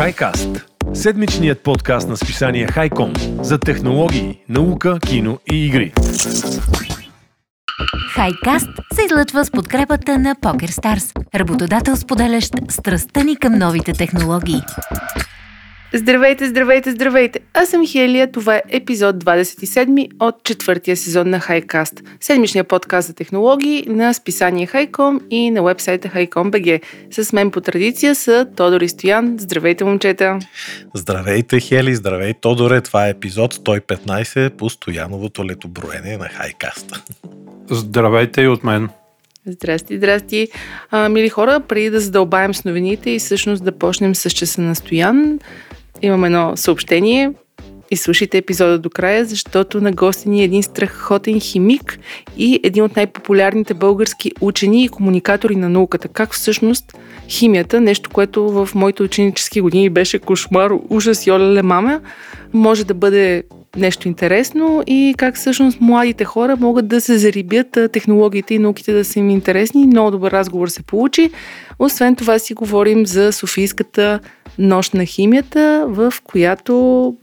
HiCast – седмичният подкаст на списание Хайком за технологии, наука, кино и игри. Хайкаст се излъчва с подкрепата на PokerStars, работодател споделящ страстта ни към новите технологии. Здравейте, здравейте, здравейте! Аз съм Хелия, това е епизод 27 от четвъртия сезон на Хайкаст, седмичния подкаст за технологии на списание Хайком и на вебсайта Хайком.бг. С мен по традиция са Тодор и Стоян. Здравейте, момчета! Здравейте, Хели! Здравей, Тодоре! Това е епизод 115 по Стояновото летоброене на Хайкаст. Здравейте и от мен! Здрасти, здрасти. А, мили хора, преди да задълбаем с новините и всъщност да почнем с часа на Стоян, имам едно съобщение. И слушайте епизода до края, защото на гости ни е един страхотен химик и един от най-популярните български учени и комуникатори на науката. Как всъщност химията, нещо, което в моите ученически години беше кошмар, ужас и оле мама, може да бъде нещо интересно и как всъщност младите хора могат да се зарибят технологиите и науките да са им интересни. Много добър разговор се получи. Освен това си говорим за Софийската нощ на химията, в която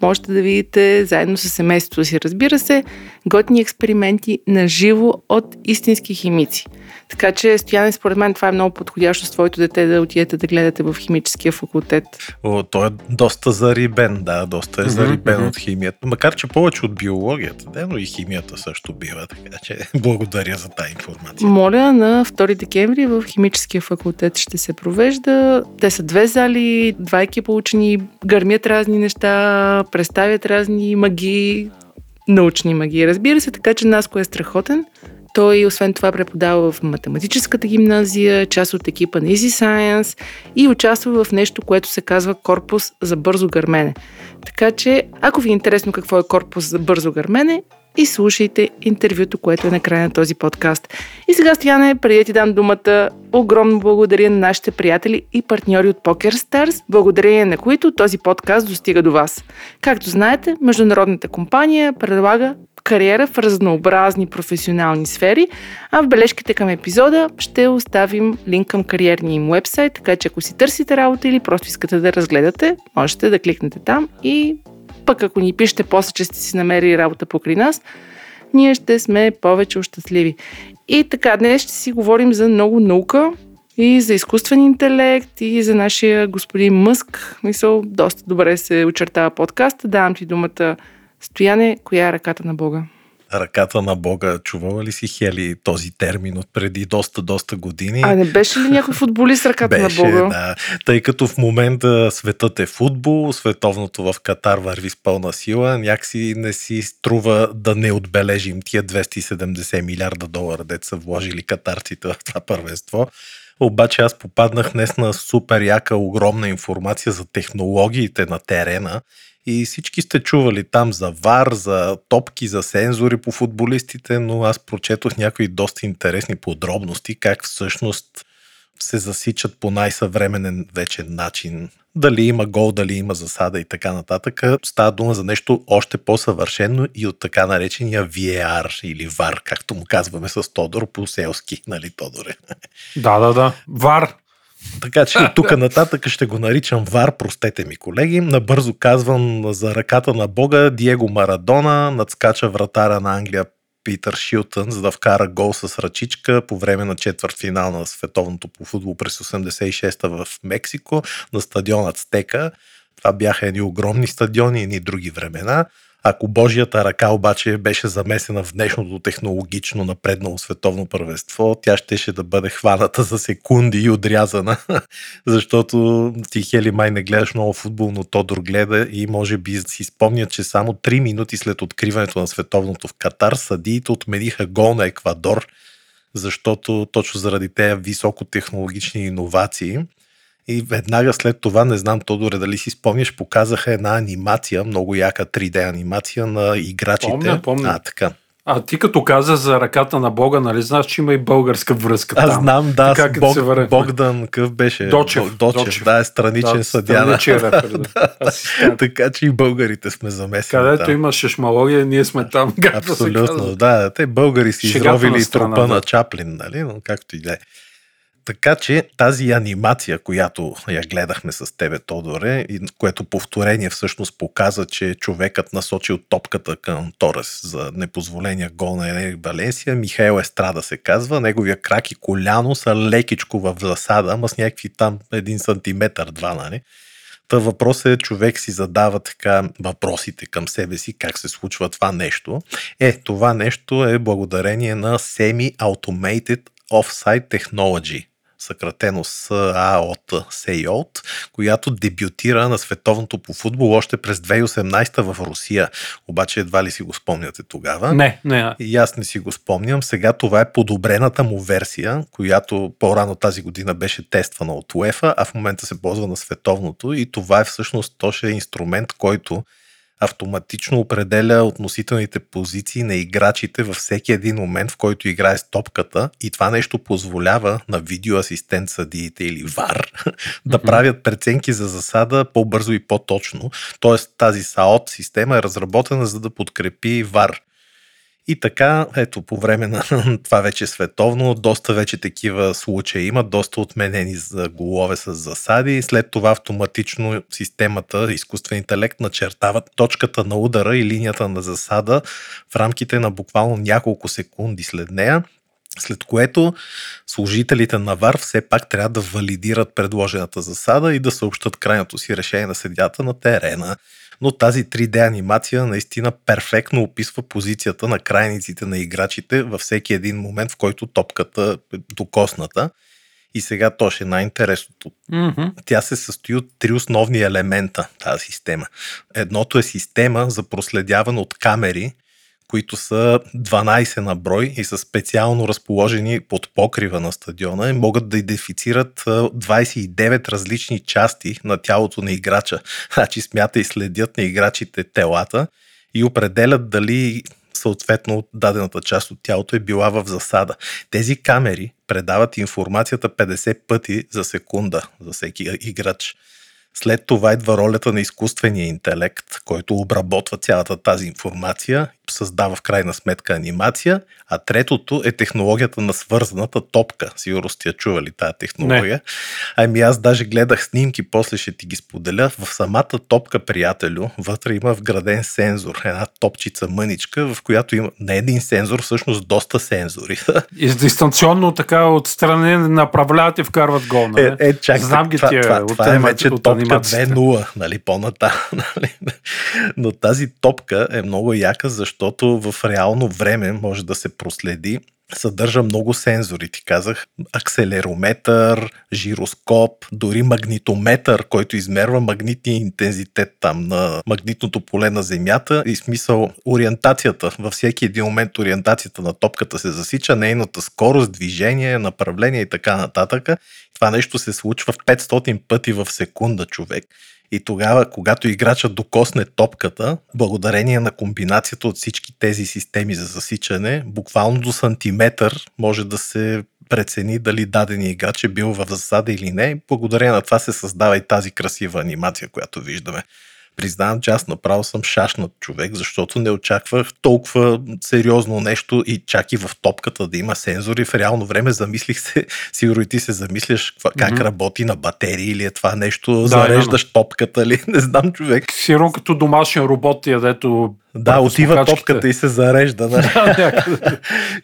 можете да видите заедно с семейството си, разбира се, готни експерименти на живо от истински химици. Така че, Стояне, според мен това е много подходящо с твоето дете да отидете да гледате в химическия факултет. О, той е доста зарибен, да, доста е зарибен mm-hmm. от химията. Макар, че повече от биологията, да, но и химията също бива, така че благодаря за тази информация. Моля, на 2 декември в химическия факултет ще се провежда. Те са две зали, два екипа учени, гърмят разни неща, представят разни магии, научни магии, разбира се, така че Наско е страхотен. Той, освен това, преподава в математическата гимназия, част от екипа на Easy Science и участва в нещо, което се казва корпус за бързо гърмене. Така че, ако ви е интересно какво е корпус за бързо гърмене, и слушайте интервюто, което е на края на този подкаст. И сега, Стояне, преди да ти дам думата, огромно благодаря на нашите приятели и партньори от PokerStars, благодарение на които този подкаст достига до вас. Както знаете, международната компания предлага кариера в разнообразни професионални сфери, а в бележките към епизода ще оставим линк към кариерния им вебсайт, така че ако си търсите работа или просто искате да разгледате, можете да кликнете там и пък ако ни пишете после, че сте си намерили работа покрай нас, ние ще сме повече щастливи. И така, днес ще си говорим за много наука и за изкуствен интелект и за нашия господин Мъск. Мисъл, доста добре се очертава подкаста. Давам ти думата Стояне, коя е ръката на Бога? Ръката на Бога. Чувала ли си Хели този термин от преди доста, доста години? А не беше ли някой футболист ръката беше, на Бога? да. Тъй като в момента светът е футбол, световното в Катар върви с пълна сила, някакси не си струва да не отбележим тия 270 милиарда долара, деца са вложили катарците в това първенство. Обаче аз попаднах днес на супер яка, огромна информация за технологиите на терена и всички сте чували там за вар, за топки, за сензори по футболистите, но аз прочетох някои доста интересни подробности, как всъщност се засичат по най-съвременен вече начин. Дали има гол, дали има засада и така нататък. Става дума за нещо още по-съвършено и от така наречения VAR или VAR, както му казваме с Тодор по селски, нали Тодоре? Да, да, да. VAR. Така че от тук нататък ще го наричам Вар, простете ми колеги. Набързо казвам за ръката на Бога Диего Марадона надскача вратаря на Англия Питър Шилтън, за да вкара гол с ръчичка по време на четвърт финал на световното по футбол през 86-та в Мексико на стадион Ацтека. Това бяха едни огромни стадиони и едни други времена. Ако Божията ръка обаче беше замесена в днешното технологично напреднало световно първенство, тя щеше да бъде хваната за секунди и отрязана, защото ти Хели май не гледаш много футбол, но Тодор гледа и може би си спомня, че само 3 минути след откриването на световното в Катар съдиите отмениха гол на Еквадор, защото точно заради тези високотехнологични иновации и веднага след това, не знам, Тодоре, дали си спомняш, показаха една анимация, много яка 3D анимация на играчите. Помня, помня. А, така. А ти като каза за ръката на Бога, нали знаеш, че има и българска връзка Аз там. знам, да, Така, с се Бог, върнахме. Богдан, къв беше? Дочев, Дочев, Дочев. да, е страничен Да, съдя. страничен репер, да. Асистент. така че и българите сме замесени. Където там. има шешмалогия, ние сме там. се Абсолютно, да. Те българи си изровили на трупа да. на Чаплин, нали? Но както и да е. Така че тази анимация, която я гледахме с тебе, Тодоре, и което повторение всъщност показа, че човекът насочил топката към Торес за непозволения гол на Енерик Валенсия, Михаил Естрада се казва, неговия крак и коляно са лекичко в засада, ама с някакви там един сантиметър, два, нали? Та въпрос е, човек си задава така въпросите към себе си, как се случва това нещо. Е, това нещо е благодарение на Semi-Automated Offsite Technology, съкратено с АОТ, СЕЙОТ, която дебютира на световното по футбол още през 2018 в Русия. Обаче едва ли си го спомняте тогава? Не, не. И аз не си го спомням. Сега това е подобрената му версия, която по-рано тази година беше тествана от УЕФА, а в момента се ползва на световното и това е всъщност точно инструмент, който автоматично определя относителните позиции на играчите във всеки един момент, в който играе с топката и това нещо позволява на видеоасистент съдиите или ВАР да правят преценки за засада по-бързо и по-точно. Тоест тази САОТ система е разработена за да подкрепи ВАР. И така, ето, по време на това вече е световно, доста вече такива случаи има, доста отменени за голове с засади. След това автоматично системата, изкуствен интелект, начертава точката на удара и линията на засада в рамките на буквално няколко секунди след нея. След което служителите на ВАР все пак трябва да валидират предложената засада и да съобщат крайното си решение на съдята на терена но тази 3D анимация наистина перфектно описва позицията на крайниците на играчите във всеки един момент, в който топката е докосната. И сега то ще е най-интересното. Mm-hmm. Тя се състои от три основни елемента, тази система. Едното е система за проследяване от камери, които са 12 на брой и са специално разположени под покрива на стадиона и могат да идентифицират 29 различни части на тялото на играча. Значи смята и следят на играчите телата и определят дали съответно дадената част от тялото е била в засада. Тези камери предават информацията 50 пъти за секунда за всеки играч. След това идва ролята на изкуствения интелект, който обработва цялата тази информация, създава в крайна сметка анимация, а третото е технологията на свързаната топка. Сигурно сте я чували тази технология. Не. Ами аз даже гледах снимки, после ще ти ги споделя. В самата топка, приятелю, вътре има вграден сензор, една топчица мъничка, в която има не един сензор, всъщност доста сензори. И дистанционно така отстрани направляват и вкарват гол. Нали? Е, е, чак, Знам ги това, тия това, от, това е вече топка анимацията. 2.0, нали, по-ната. Нали? Но тази топка е много яка, защото в реално време може да се проследи съдържа много сензори. Ти казах акселерометър, жироскоп, дори магнитометър, който измерва магнитния интензитет там на магнитното поле на Земята и смисъл ориентацията. Във всеки един момент ориентацията на топката се засича, нейната скорост, движение, направление и така нататък. Това нещо се случва в 500 пъти в секунда човек. И тогава, когато играчът докосне топката, благодарение на комбинацията от всички тези системи за засичане, буквално до сантиметър може да се прецени дали даден играч е бил в засада или не. Благодарение на това се създава и тази красива анимация, която виждаме. Признавам, че аз направо съм шашнат човек, защото не очаквах толкова сериозно нещо и чак и в топката да има сензори. В реално време замислих се, сигурно и ти се замисляш как mm-hmm. работи на батерии или е това нещо, да, зареждаш именно. топката ли, не знам човек. Сигурно като домашен робот тия, дето да, отива топката и се зарежда. Нали?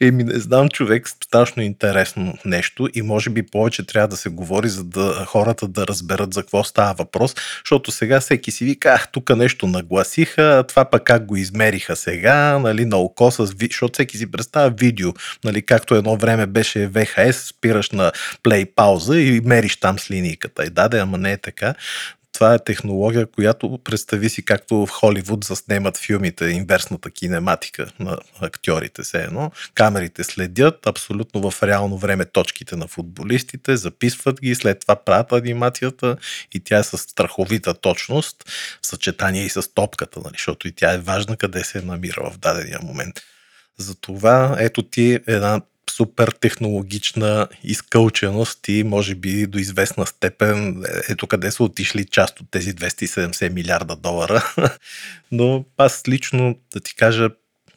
Еми, не знам, човек, страшно интересно нещо и може би повече трябва да се говори, за да хората да разберат за какво става въпрос, защото сега всеки си вика, ах, тук нещо нагласиха, това пък как го измериха сега, нали, на око с защото всеки си представя видео, нали, както едно време беше ВХС, спираш на плей пауза и мериш там с линийката. И да, да, ама не е така това е технология, която представи си както в Холивуд заснемат филмите, инверсната кинематика на актьорите се едно. Камерите следят абсолютно в реално време точките на футболистите, записват ги, след това правят анимацията и тя е с страховита точност в съчетание и с топката, нали, защото и тя е важна къде се намира в дадения момент. Затова ето ти една супер технологична изкълченост и може би до известна степен ето къде са отишли част от тези 270 милиарда долара. Но аз лично да ти кажа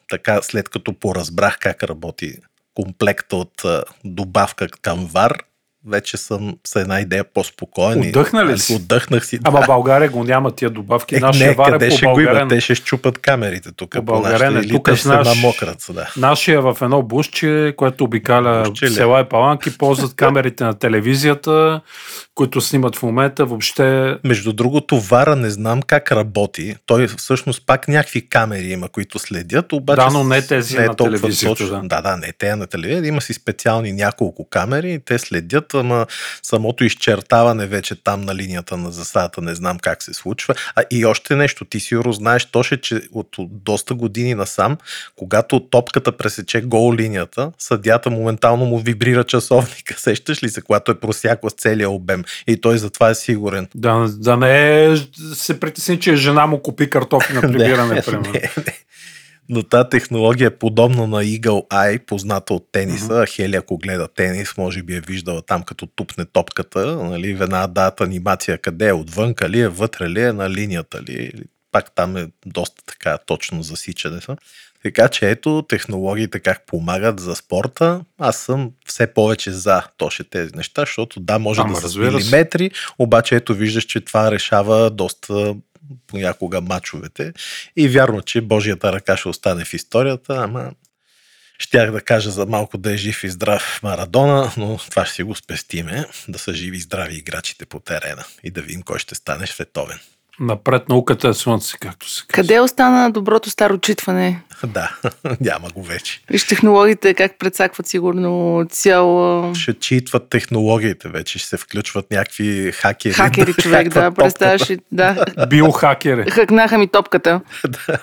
така, след като поразбрах как работи комплекта от добавка към ВАР, вече съм с една идея по-спокоен. и- Отдъхна ли нали, си? Отдъхнах си. Ама да. България го няма тия добавки. Е, Нашия не, варе къде по ще го има? Те ще щупат камерите тук По българен е. Тук е наш- на мокраца, да. Нашия в едно бушче, което обикаля Бушче ли? села и паланки, ползват камерите на телевизията, които снимат в момента. Въобще Между другото, Вара не знам как работи. Той всъщност пак някакви камери има, които следят, обаче Да, но не тези не е на телевизията, точно. да. да, да, не те на телевизията. Има си специални няколко камери те следят, ама самото изчертаване вече там на линията на засадата не знам как се случва. А и още нещо, ти сигурно знаеш, Тоше, че от, доста години насам, когато топката пресече гол линията, съдята моментално му вибрира часовника. Сещаш ли се, когато е просякла с целия обем? И той затова е сигурен. да, да не е, се притесни, че жена му купи картофи на прибиране, Не, примерно. не, не. Но тази технология е подобна на Eagle Eye, позната от тениса. Mm-hmm. Хели, ако гледа тенис, може би е виждала там, като тупне топката, нали, веднага дадат анимация къде е, отвънка ли е, вътре ли е, на линията ли е. Пак там е доста така точно засичане. са. Така че ето технологиите как помагат за спорта. Аз съм все повече за точно тези неща, защото да, може Ама, да са милиметри, обаче ето виждаш, че това решава доста понякога мачовете. И вярно, че Божията ръка ще остане в историята, ама щях да кажа за малко да е жив и здрав Марадона, но това ще си го спестиме, да са живи и здрави играчите по терена и да видим кой ще стане световен. Напред науката е слънце, както се казва. Къде остана доброто старо читване? Да, няма го вече. Виж технологиите как предсакват сигурно цяла... Ще читват технологиите вече, ще се включват някакви хакери. Хакери човек, да, представяш ли, да. Биохакери. Хакнаха ми топката. топката.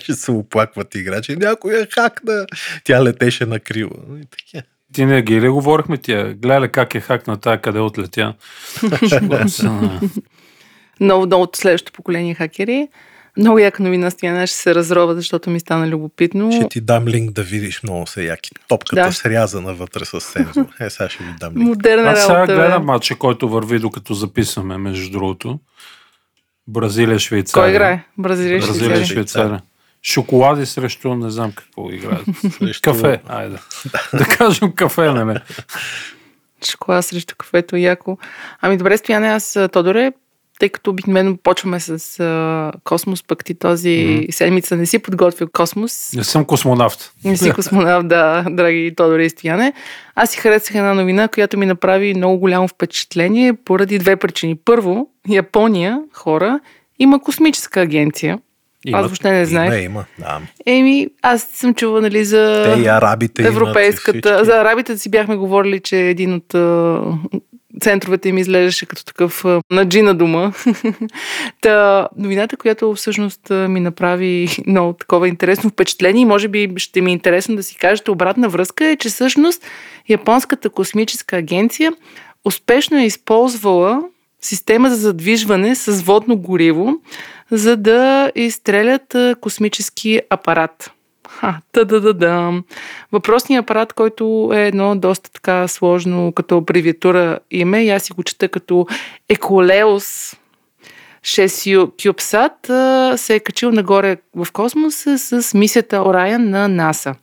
ще се оплакват играчи. Някой е хакна. Тя летеше на криво. И така. Ти не ги ли говорихме тия? Гледай как е хак на тая, къде отлетя. Много, много от следващото поколение хакери. Много яка новина Стояна ще се разрова, защото ми стана любопитно. Ще ти дам линк да видиш много се яки. Топката Да. срязана вътре с сензор. Е, сега ще ви дам линк. Модерна Аз сега работа. гледам матча, който върви докато записваме, между другото. Бразилия, Швейцария. Кой играе? Бразилия, Бразилия, Швейцария. Швейцария. Шоколади срещу не знам какво играят. Срещу- Кафе, айде. да кажем кафе, нали? Шоколад срещу кафето, яко. Ами добре, Стояне, аз Тодоре, тъй като обикновено почваме с а, космос, пък ти този Мгм. седмица не си подготвил космос. Не съм космонавт. Не си космонавт, да, драги Тодоре и Стояне. Аз си харесах една новина, която ми направи много голямо впечатление поради две причини. Първо, Япония, хора, има космическа агенция. Имат. Аз въобще не Има, знаех. има. Да. Еми, аз съм чувала, нали, за... Те и арабите имат, и Европейската. За арабите си бяхме говорили, че един от центровете им изглеждаше като такъв на джина дума. Та, новината, която всъщност ми направи много такова интересно впечатление и може би ще ми е интересно да си кажете обратна връзка е, че всъщност Японската космическа агенция успешно е използвала система за задвижване с водно гориво, за да изстрелят космически апарат. Да Въпросният апарат, който е едно доста така сложно като абревиатура име, и аз си го чета като Еколеус 6 CubeSat, се е качил нагоре в космоса с мисията Орайан на НАСА.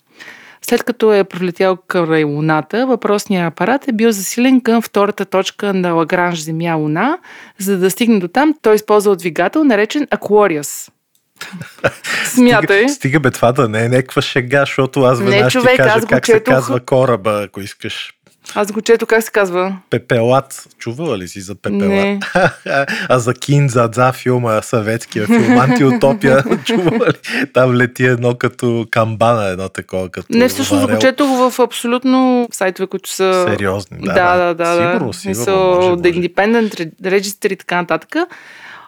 След като е пролетял край Луната, въпросният апарат е бил засилен към втората точка на Лагранж Земя-Луна. За да стигне до там, той използва двигател, наречен Aquarius. Смятай. Стига, стига бе това да не е някаква шега, защото аз веднага ще човек, кажа как се четох. казва кораба, ако искаш. Аз го чето, как се казва? Пепелат. Чувала ли си за пепелат? Не. а за Кинза, за филма, съветския филм, Антиутопия, чувала ли? Там лети едно като камбана, едно такова като Не, всъщност го четох в абсолютно сайтове, които са... Сериозни, да. Да, да, да. Сигурно, да. сигурно. Смисъл, може, The може. Independent Register и така нататък.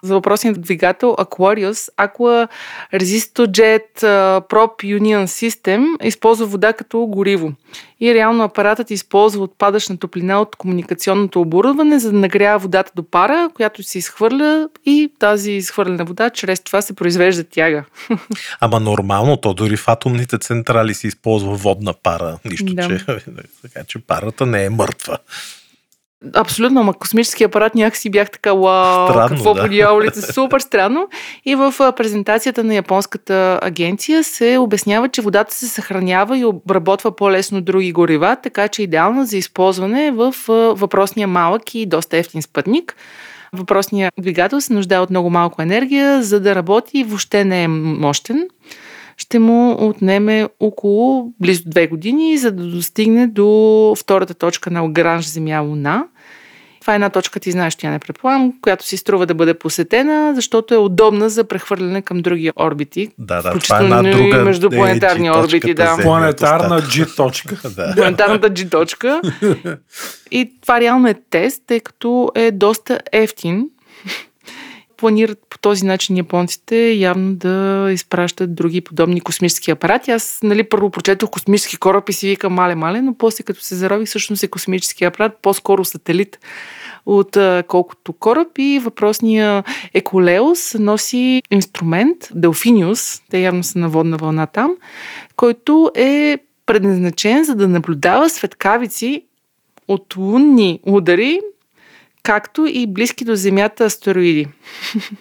За въпросния двигател Aquarius, Aqua Resistojet Prop Union System използва вода като гориво. И реално апаратът използва отпадъчна топлина от комуникационното оборудване, за да нагрява водата до пара, която се изхвърля и тази изхвърлена вода чрез това се произвежда тяга. Ама нормално, то дори в атомните централи се използва водна пара. Нищо, Да. че... така че парата не е мъртва. Абсолютно, ама космически апарат някакси бях така, вау, Странно, какво да. по дяволите, супер странно. И в презентацията на японската агенция се обяснява, че водата се съхранява и обработва по-лесно други горива, така че е идеална за използване в а, въпросния малък и доста ефтин спътник. Въпросният двигател се нуждае от много малко енергия, за да работи и въобще не е мощен. Ще му отнеме около близо две години, за да достигне до втората точка на Огранж Земя Луна. Това е една точка, ти знаеш, тя не предполагам, която си струва да бъде посетена, защото е удобна за прехвърляне към други орбити. Да, да, това е Включително една и друга междупланетарни е, орбити, да. Планетарна. G точка. Да. планетарната G точка. И това реално е тест, тъй като е доста ефтин. Планират по този начин японците явно да изпращат други подобни космически апарати. Аз, нали, първо прочетох космически кораб и си викам мале-мале, но после като се зарових, всъщност е космически апарат, по-скоро сателит от колкото кораб и въпросния Еколеус носи инструмент, Делфиниус, те явно са на водна вълна там, който е предназначен за да наблюдава светкавици от лунни удари, както и близки до Земята астероиди.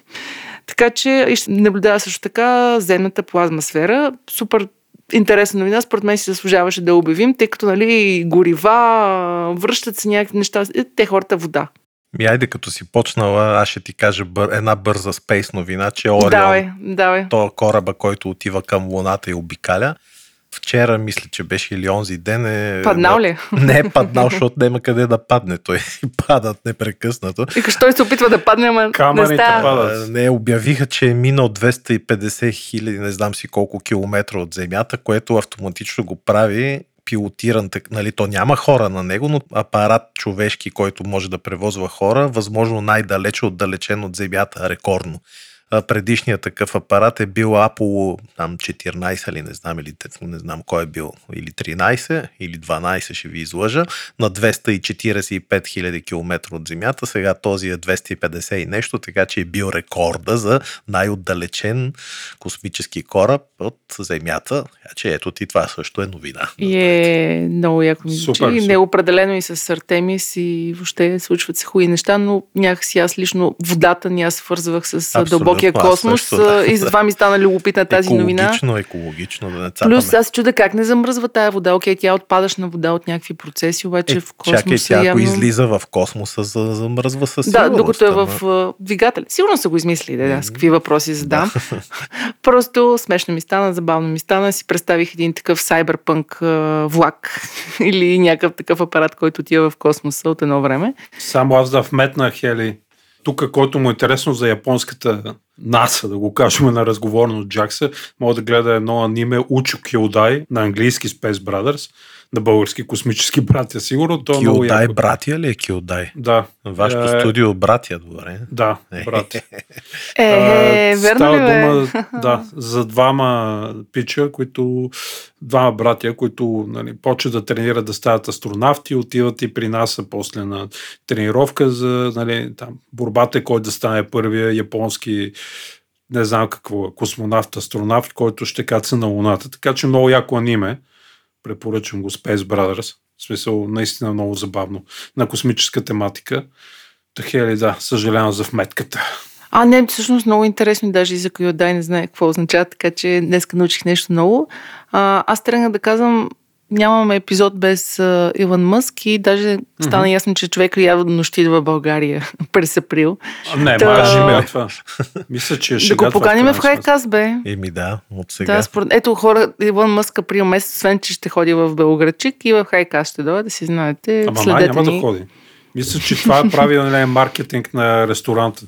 така че и ще наблюдава също така земната плазма сфера. Супер интересна новина, според мен си заслужаваше да обявим, тъй като нали, горива, връщат се някакви неща, е, те хората вода. Ми, айде като си почнала, аз ще ти кажа бър, една бърза спейс новина, че Орион, Давай, давай. то кораба, който отива към Луната и обикаля, вчера, мисля, че беше или онзи ден е... Паднал ли? Не е паднал, защото няма къде да падне. Той падат непрекъснато. Викаш, той се опитва да падне, ама не Камъните става. падат. Не, обявиха, че е минал 250 хиляди, не знам си колко километра от Земята, което автоматично го прави пилотиран, так- нали, то няма хора на него, но апарат човешки, който може да превозва хора, възможно най-далече отдалечен от Земята, рекордно. Предишният такъв апарат е бил Apollo там 14 или не знам, или те- не знам кой е бил, или 13, или 12 ще ви излъжа, на 245 хиляди километра от Земята, сега този е 250 и нещо, така че е бил рекорда за най-отдалечен космически кораб от Земята. Така че ето ти това също е новина. И е много яко ми звучи. Супер, И супер. Не определено и с Артемис и въобще случват се хубави неща, но някакси аз лично водата ни аз свързвах с Абсолютно, дълбокия аз космос също, да. и затова ми стана любопитна тази новина. екологично, екологично да не цапаме. Плюс аз чуда как не замръзва тая вода. Окей, тя отпадаш на вода от някакви процеси, обаче е, в космоса чакай, тя ако явно... излиза в космоса, за, замръзва със Да, сигурност, докато е в а, двигателя. Сигурно са го измислили, да, да, с какви въпроси задам. Просто смешно ми стана, забавно ми стана. Си представих един такъв сайберпънк влак или някакъв такъв апарат, който отива в космоса от едно време. Само аз да вметна, Хели, тук, който му е интересно за японската НАСА, да го кажем на разговорно от Джакса, може да гледа едно аниме Учо Киодай на английски Space Brothers, на български космически братя, сигурно. То е много Килдай яко. братия ли е Килдай? Да. Вашето Е, студио братия, добре. Да, брат. Е, А, верно става ли бе? дума, да, за двама пича, които, двама братя, които нали, почват да тренират да стават астронавти, отиват и при нас после на тренировка за нали, там, борбата, е кой да стане първия японски не знам какво, е, космонавт, астронавт, който ще каца на Луната. Така че много яко аниме. Препоръчвам го Space Brothers. В смисъл, наистина много забавно. На космическа тематика. Тахели, да, съжалявам за вметката. А, не, всъщност много интересно, даже и за Кайодай не знае какво означава, така че днес научих нещо ново. А, аз тръгнах да казвам, нямаме епизод без а, Илон Мъск и даже стана ясно, че човек явно ще идва в България през април. А, Не, Та- ма шега това. Мисля, че е да го поканим в. Хайкас, бе. Еми да, от сега. Да, според... Ето хора, Илон Мъск април месец, освен че ще ходи в Белградчик и в Хайкас ще дойде, да си знаете. Ама май няма ни. да ходи. Мисля, че това е правилен маркетинг на ресторанта.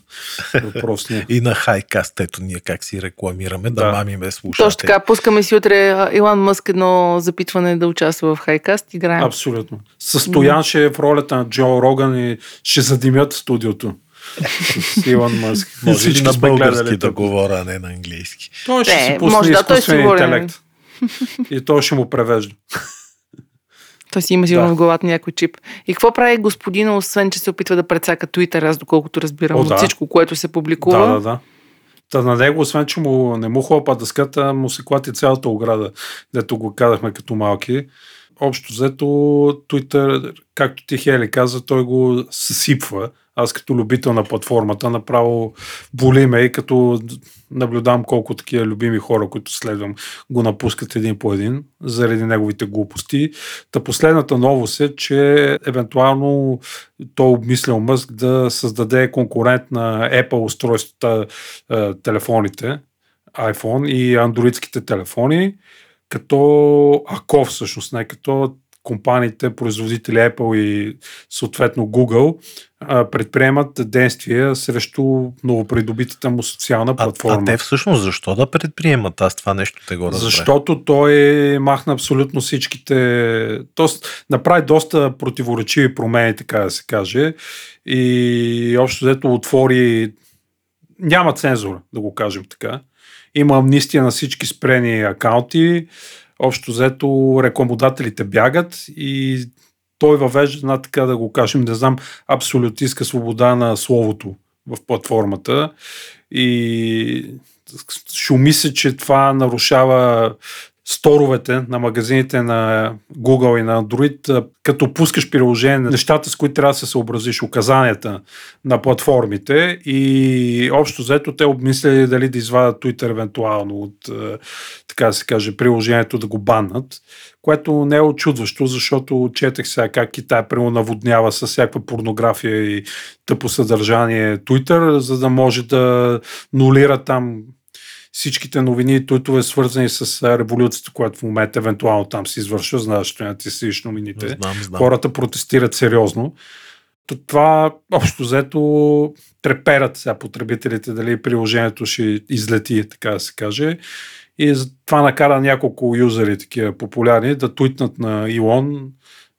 Въпросния. И на хайкаст, ето ние как си рекламираме, да, Да. мамиме слушате. Точно така, пускаме си утре а, Илон Мъск едно запитване да участва в Хайкаст. Играем. Абсолютно. Състоян ще е в ролята на Джо Роган и ще задимят студиото. С Илон Мъск. Може Всички на български да говоря, а не на английски. Той ще Не, си пусне може да, той е. интелект. И той ще му превежда. Той си има сигурно Да. в главата някой чип. И какво прави господина, освен че се опитва да прецака Twitter, аз доколкото разбирам О, от да. всичко, което се публикува. Да, да, да. Та на него, освен че му не му хлопа дъската, му се клати цялата ограда, дето го казахме като малки. общо взето Twitter, както ти Хели каза, той го съсипва. Аз като любител на платформата направо боли ме и като наблюдавам колко такива любими хора, които следвам, го напускат един по един заради неговите глупости. Та последната новост е, че евентуално той обмислял Мъск да създаде конкурент на Apple устройствата, е, телефоните, iPhone и андроидските телефони, като ако всъщност не като компаниите, производители Apple и съответно Google предприемат действия срещу новопридобитата му социална платформа. А, а те всъщност защо да предприемат? Аз това нещо те го разбрах. Защото той махна абсолютно всичките... Тоест, направи доста противоречиви промени, така да се каже. И общо взето отвори... Няма цензура, да го кажем така. Има амнистия на всички спрени акаунти общо взето рекламодателите бягат и той въвежда една така да го кажем, не знам, абсолютистка свобода на словото в платформата. И шуми се, че това нарушава сторовете на магазините на Google и на Android, като пускаш приложение, нещата, с които трябва да се съобразиш, указанията на платформите и общо взето те обмисляли дали да извадят Twitter евентуално от, така да се каже, приложението да го баннат, което не е очудващо, защото четех сега как Китай прямо наводнява с всякаква порнография и тъпо съдържание Twitter, за да може да нулира там всичките новини и туитове, свързани с революцията, която в момента евентуално там се извършва, знаеш, че ти си новините. Знам, знам. Хората протестират сериозно. Това общо взето треперат сега потребителите дали приложението ще излети, така да се каже. И това накара няколко юзери, такива популярни, да туитнат на Илон,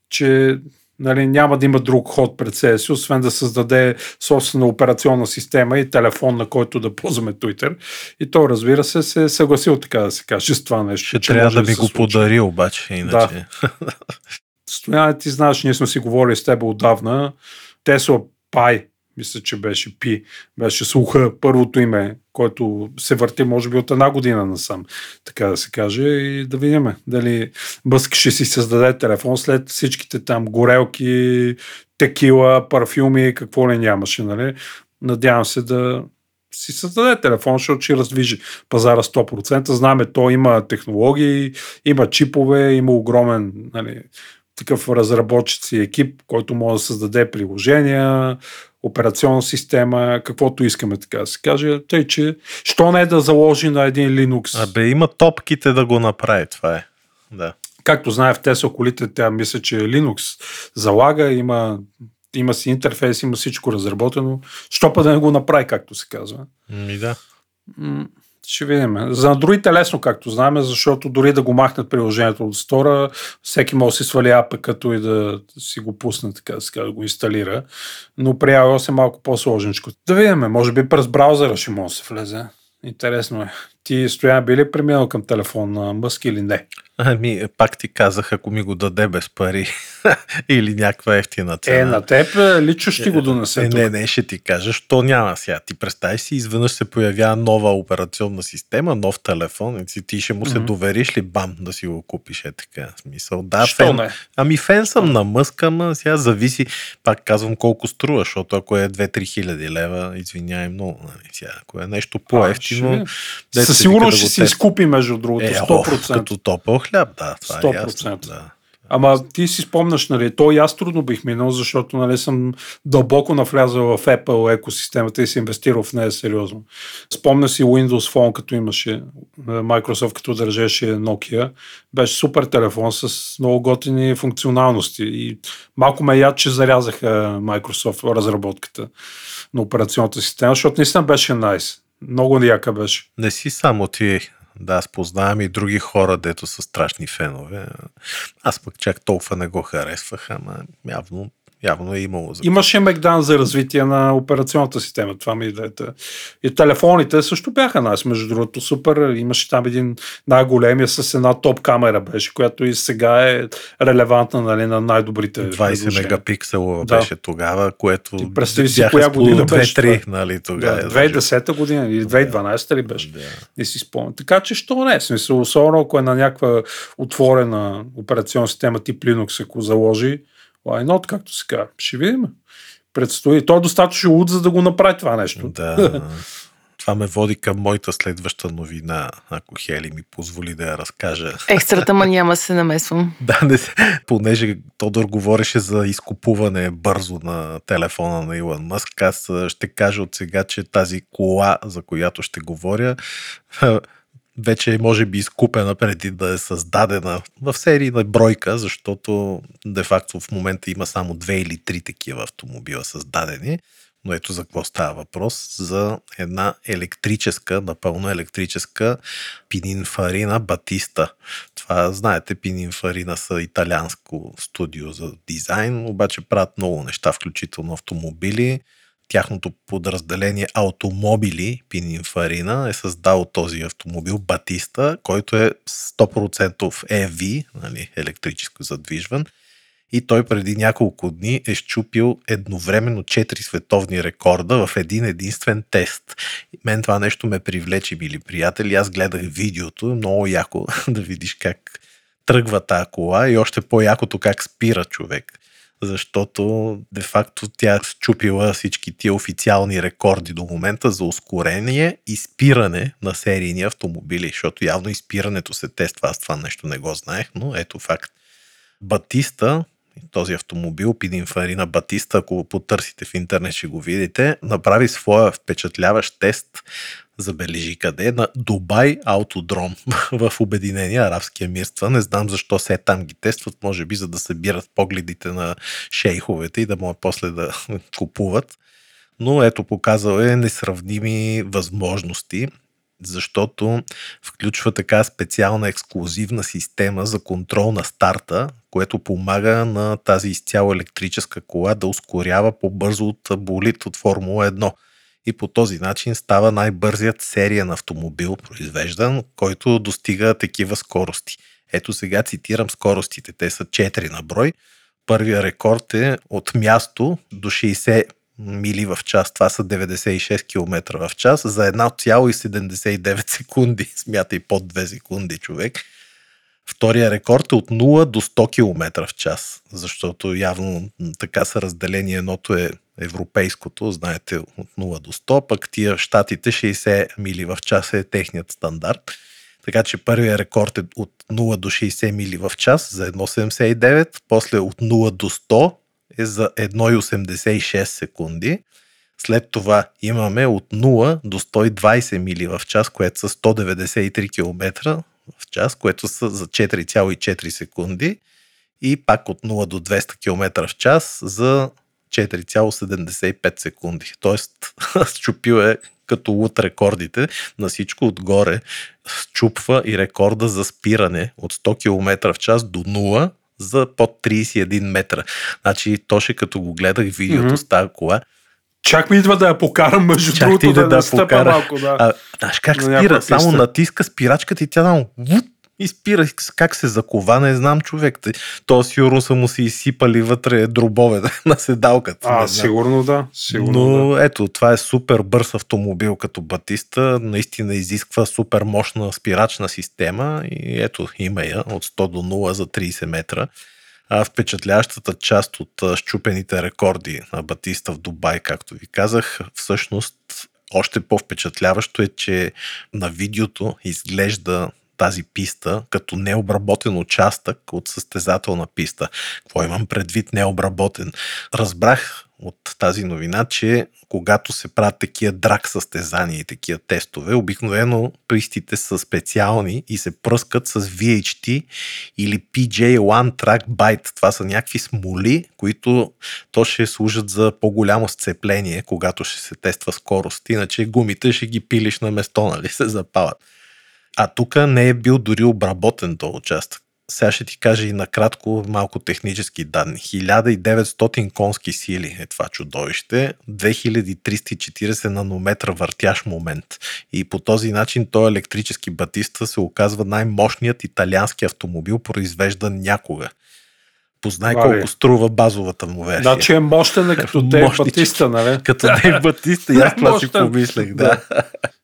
че нали, няма да има друг ход пред себе си, освен да създаде собствена операционна система и телефон, на който да ползваме Twitter. И то, разбира се, се е съгласил така да се каже с това нещо. Ще трябва да ми да го подари обаче, иначе. Да. Стояне, ти знаеш, ние сме си говорили с теб отдавна. Тесла Пай, мисля, че беше Пи, беше слуха първото име, който се върти може би от една година насам, така да се каже, и да видим дали Бъск ще си създаде телефон след всичките там горелки, текила, парфюми, какво ли нямаше, нали? Надявам се да си създаде телефон, защото ще раздвижи пазара 100%. Знаме, то има технологии, има чипове, има огромен нали, такъв разработчици екип, който може да създаде приложения, операционна система, каквото искаме така да се каже. Тъй, че що не е да заложи на един Linux? Абе, има топките да го направи, това е. Да. Както знае в Tesla колите, тя мисля, че Linux залага, има, има си интерфейс, има всичко разработено. Що па да не го направи, както се казва? Ми да. Ще видим. За Android е лесно, както знаем, защото дори да го махнат приложението от стора, всеки може да си свали апк като и да си го пусне, така да, да го инсталира. Но при iOS е малко по-сложничко. Да видим, може би през браузъра ще може да се влезе. Интересно е. Ти стоя би ли преминал към телефон на Мъск или не? Ами, пак ти казах, ако ми го даде без пари или някаква ефтина цена. Е, на теб е, лично ще го донесе. Е, не, не, ще ти кажа, що няма сега. Ти представи си, изведнъж се появява нова операционна система, нов телефон и ти ще му се mm-hmm. довериш ли бам да си го купиш е така. Смисъл, да, що фен. Не? Ами фен съм на мъска, ама сега зависи, пак казвам колко струва, защото ако е 2-3 хиляди лева, извиняй много. Нали, сега, ако е нещо по-ефтино, със сигурност ще си изкупи, между другото, е, 100%. Ох, като топъл хляб, да. Това 100%. Е ясно, да. Ама ти си спомняш, нали, то и аз трудно бих минал, защото нали, съм дълбоко навлязал в Apple екосистемата и си инвестирал в нея сериозно. Спомня си Windows Phone, като имаше Microsoft, като държеше Nokia. Беше супер телефон с много готини функционалности. И малко ме яд, че зарязаха Microsoft разработката на операционната система, защото наистина беше найс. Nice. Много яка беше. Не си само ти. Да, аз познавам и други хора, дето са страшни фенове. Аз пък чак толкова не го харесвах, ама явно явно е имало. За... Имаше Мегдан за развитие на операционната система. Това ми е идеята. И телефоните също бяха нас, между другото, супер. Имаше там един най-големия с една топ камера беше, която и сега е релевантна нали, на най-добрите. 20 предложения. мегапиксела Да. беше тогава, което Ти представи си коя година беше 2-3, това. нали, тогава. Да, 2010 година или 2012 ли беше? Да. Не си спомням. Така че, що не? Смисъл, особено ако е на някаква отворена операционна система тип Linux, ако заложи, why not, както се казва. Ще видим. Предстои. Той е достатъчно луд, за да го направи това нещо. Да. Това ме води към моята следваща новина, ако Хели ми позволи да я разкажа. Екстрата, ма няма се намесвам. Да, не, се- понеже Тодор говореше за изкупуване бързо на телефона на Илон Мъск, аз ще кажа от сега, че тази кола, за която ще говоря, вече може би изкупена преди да е създадена в серийна бройка, защото де-факто в момента има само две или три такива автомобила създадени. Но ето за какво става въпрос. За една електрическа, напълно електрическа Пининфарина Батиста. Това, знаете, Пининфарина са италианско студио за дизайн, обаче правят много неща, включително автомобили. Тяхното подразделение Автомобили Пининфарина е създал този автомобил Батиста, който е 100% EV, нали, електрическо задвижван. И той преди няколко дни е щупил едновременно 4 световни рекорда в един единствен тест. Мен това нещо ме привлече, мили приятели. Аз гледах видеото, много яко да видиш как тръгва тази кола и още по-якото как спира човек. Защото де-факто тя е щупила всички тия официални рекорди до момента за ускорение и спиране на серийни автомобили, защото явно и спирането се тества. Аз това нещо не го знаех, но ето факт. Батиста, този автомобил, Пининфарина Батиста, ако потърсите в интернет ще го видите, направи своя впечатляващ тест, забележи къде, на Дубай Аутодром в Обединения арабски емирства. Не знам защо се там ги тестват, може би за да събират погледите на шейховете и да могат после да купуват. Но ето показал е несравними възможности защото включва така специална ексклюзивна система за контрол на старта, което помага на тази изцяло електрическа кола да ускорява по-бързо от болит от Формула 1. И по този начин става най-бързият сериен автомобил, произвеждан, който достига такива скорости. Ето сега цитирам скоростите. Те са 4 на брой. Първия рекорд е от място до 60 мили в час. Това са 96 км в час за 1,79 секунди. Смятай под 2 секунди, човек. Втория рекорд е от 0 до 100 км в час, защото явно така са разделени. Едното е европейското, знаете, от 0 до 100, пък тия в щатите 60 мили в час е техният стандарт. Така че първият рекорд е от 0 до 60 мили в час за 1,79, после от 0 до 100 е за 1,86 секунди. След това имаме от 0 до 120 мили в час, което са 193 км в час, което са за 4,4 секунди. И пак от 0 до 200 км в час за 4,75 секунди. Тоест, счупил е като лут рекордите на всичко отгоре. Счупва и рекорда за спиране от 100 км в час до 0 за под 31 метра. Значи, точно като го гледах видеото Мгм. с тази кола, Чак ми идва да я покарам, между Чак другото, да да, да покара. малко. Да. А, знаеш как На спира? Само писта. натиска спирачката и тя само и спира. Как се закова, не знам човек. То сигурно са му се изсипали вътре дробове на седалката. а, сигурно да. Сигурно Но да. ето, това е супер бърз автомобил като Батиста. Наистина изисква супер мощна спирачна система и ето, има я от 100 до 0 за 30 метра. Впечатляващата част от щупените рекорди на Батиста в Дубай, както ви казах, всъщност още по-впечатляващо е, че на видеото изглежда тази писта като необработен участък от състезателна писта. Какво имам предвид необработен? Разбрах от тази новина, че когато се правят такива драк състезания и такива тестове, обикновено пистите са специални и се пръскат с VHT или PJ1 Track Byte. Това са някакви смоли, които то ще служат за по-голямо сцепление, когато ще се тества скорост. Иначе гумите ще ги пилиш на место, нали се запалят. А тук не е бил дори обработен този участък. Сега ще ти кажа и накратко малко технически данни. 1900 конски сили е това чудовище, 2340 нанометра въртящ момент. И по този начин този електрически батиста се оказва най-мощният италиански автомобил, произвеждан някога. Познай Вали. колко струва базовата му версия. Значи е мощен като Дейв Мощнички. Батиста, нали? Като Дейв Батиста, и аз това си помислех, да.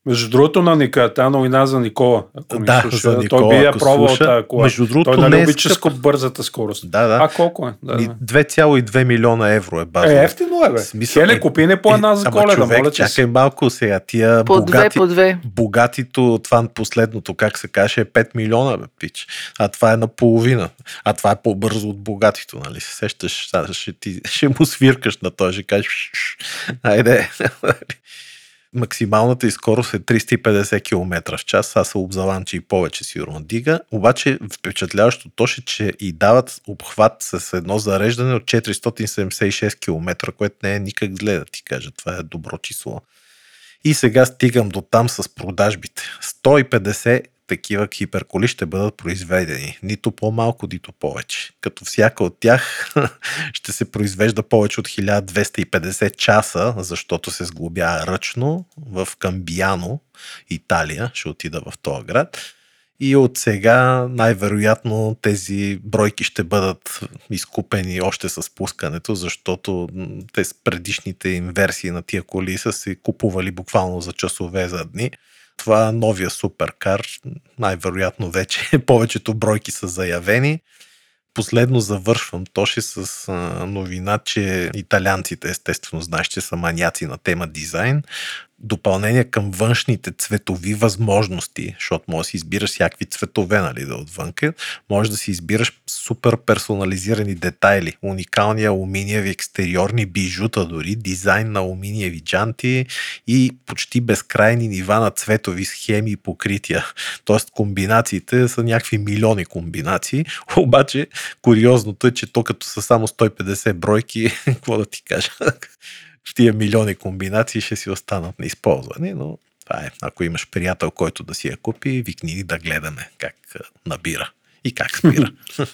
Между другото на Ника, тя новина за Никола. Ако ни Да, слуша, за Никола, той би я ако пробвал слуша. тази кола. Между другото, той нали не е обича скъпа. ско- бързата скорост. Да, да. А колко е? Да, Ми да. 2,2 милиона евро е база. Е, ефтино е, бе. Смисъл, Хеле, е- купи не по една за Ама коледа, човек, моля чакай се. малко сега. Тия По две, богати, по две. богатито, това последното, как се каже, е 5 милиона, бе, пич. А това е наполовина. А това е по-бързо от богатито, нали? Се сещаш, ще, ти, ще му свиркаш на той, ще кажеш, «Ш, ш, айде. Максималната и скорост е 350 км в час. Аз се обзавам, че и повече сигурно дига. Обаче впечатляващото е, че и дават обхват с едно зареждане от 476 км, което не е никак зле да ти кажа. Това е добро число. И сега стигам до там с продажбите. 150 такива хиперколи ще бъдат произведени. Нито по-малко, нито повече. Като всяка от тях ще се произвежда повече от 1250 часа, защото се сглобя ръчно в Камбиано, Италия. Ще отида в този град. И от сега най-вероятно тези бройки ще бъдат изкупени още с пускането, защото те с предишните им версии на тия коли са се купували буквално за часове за дни. Това новия суперкар, най-вероятно вече повечето бройки са заявени. Последно завършвам Тоши с новина, че италианците, естествено, знаеш, че са маняци на тема дизайн. Допълнение към външните цветови възможности, защото може да си избираш всякакви цветове, нали, да отвънка. Може да си избираш супер персонализирани детайли, уникални алуминиеви екстериорни бижута дори, дизайн на алуминиеви джанти и почти безкрайни нива на цветови схеми и покрития. Тоест комбинациите са някакви милиони комбинации, обаче куриозното е, че то като са само 150 бройки, какво да ти кажа, в тия милиони комбинации ще си останат неизползвани, но това е. Ако имаш приятел, който да си я купи, викни ни да гледаме как набира и как спира.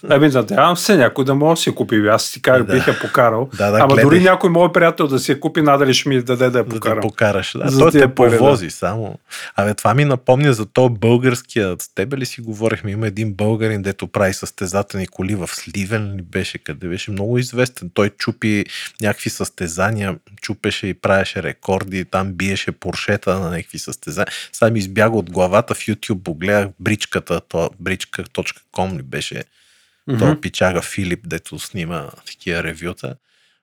Ами, надявам се някой да може да си купи. Аз ти кажа, Да. бих я покарал. Да, да, Ама гледай. дори някой мой приятел да си я купи, надали ще ми даде да я да покарам. да покараш. Да, За той те пари, да. повози само. Абе, това ми напомня за то българския. С тебе ли си говорихме? Има един българин, дето прави състезателни коли в Сливен ли беше, къде беше много известен. Той чупи някакви състезания, чупеше и правеше рекорди, там биеше поршета на някакви състезания. Сега ми избяга от главата в YouTube, го гледах бричката, то, бричка.com ли беше. Мгм. То пичага Филип, дето снима такива ревюта.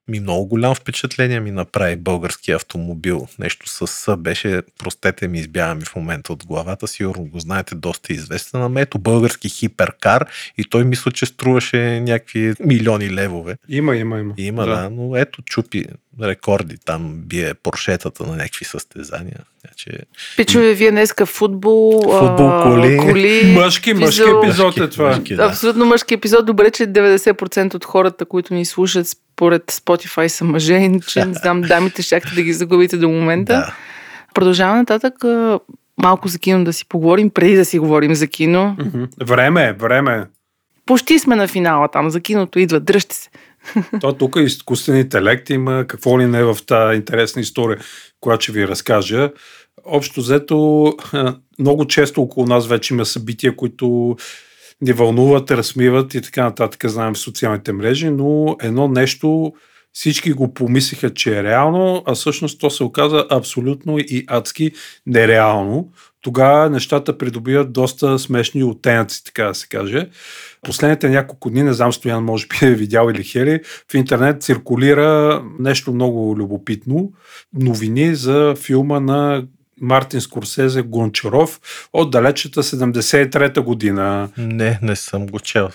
Ми много голям впечатление ми направи български автомобил. Нещо с С беше, простете ми, избяга ми в момента от главата, сигурно го знаете, доста известен. Ама ето български хиперкар и той мисля, че струваше някакви милиони левове. Има, има, има. Има, да, но ето чупи рекорди, там бие поршетата на някакви състезания. Значи, Пичове, вие днеска футбол, Футбол, коли. коли Мъжки, мъжки епизод е това. мъжки. Да. Абсолютно мъжки епизод. Добре, че 90% от хората, които ни слушат според Spotify са мъже, иначе не знам, дамите щяхте да ги загубите до момента. да. Продължаваме нататък малко за кино да си поговорим, преди да си говорим за кино. Време е, време е. Почти сме на финала там, за киното идва, дръжте се. То тук изкуствен интелект има какво ли не е в тази интересна история, която ще ви разкажа. Общо взето, много често около нас вече има събития, които ни вълнуват, размиват и така нататък, знаем в социалните мрежи, но едно нещо всички го помислиха, че е реално, а всъщност то се оказа абсолютно и адски нереално. Тогава нещата придобиват доста смешни оттенъци, така да се каже. Последните няколко дни, не знам, Стоян може би е видял или Хели, в интернет циркулира нещо много любопитно. Новини за филма на Мартин Скорсезе Гончаров от далечата 73-та година. Не, не съм го чел.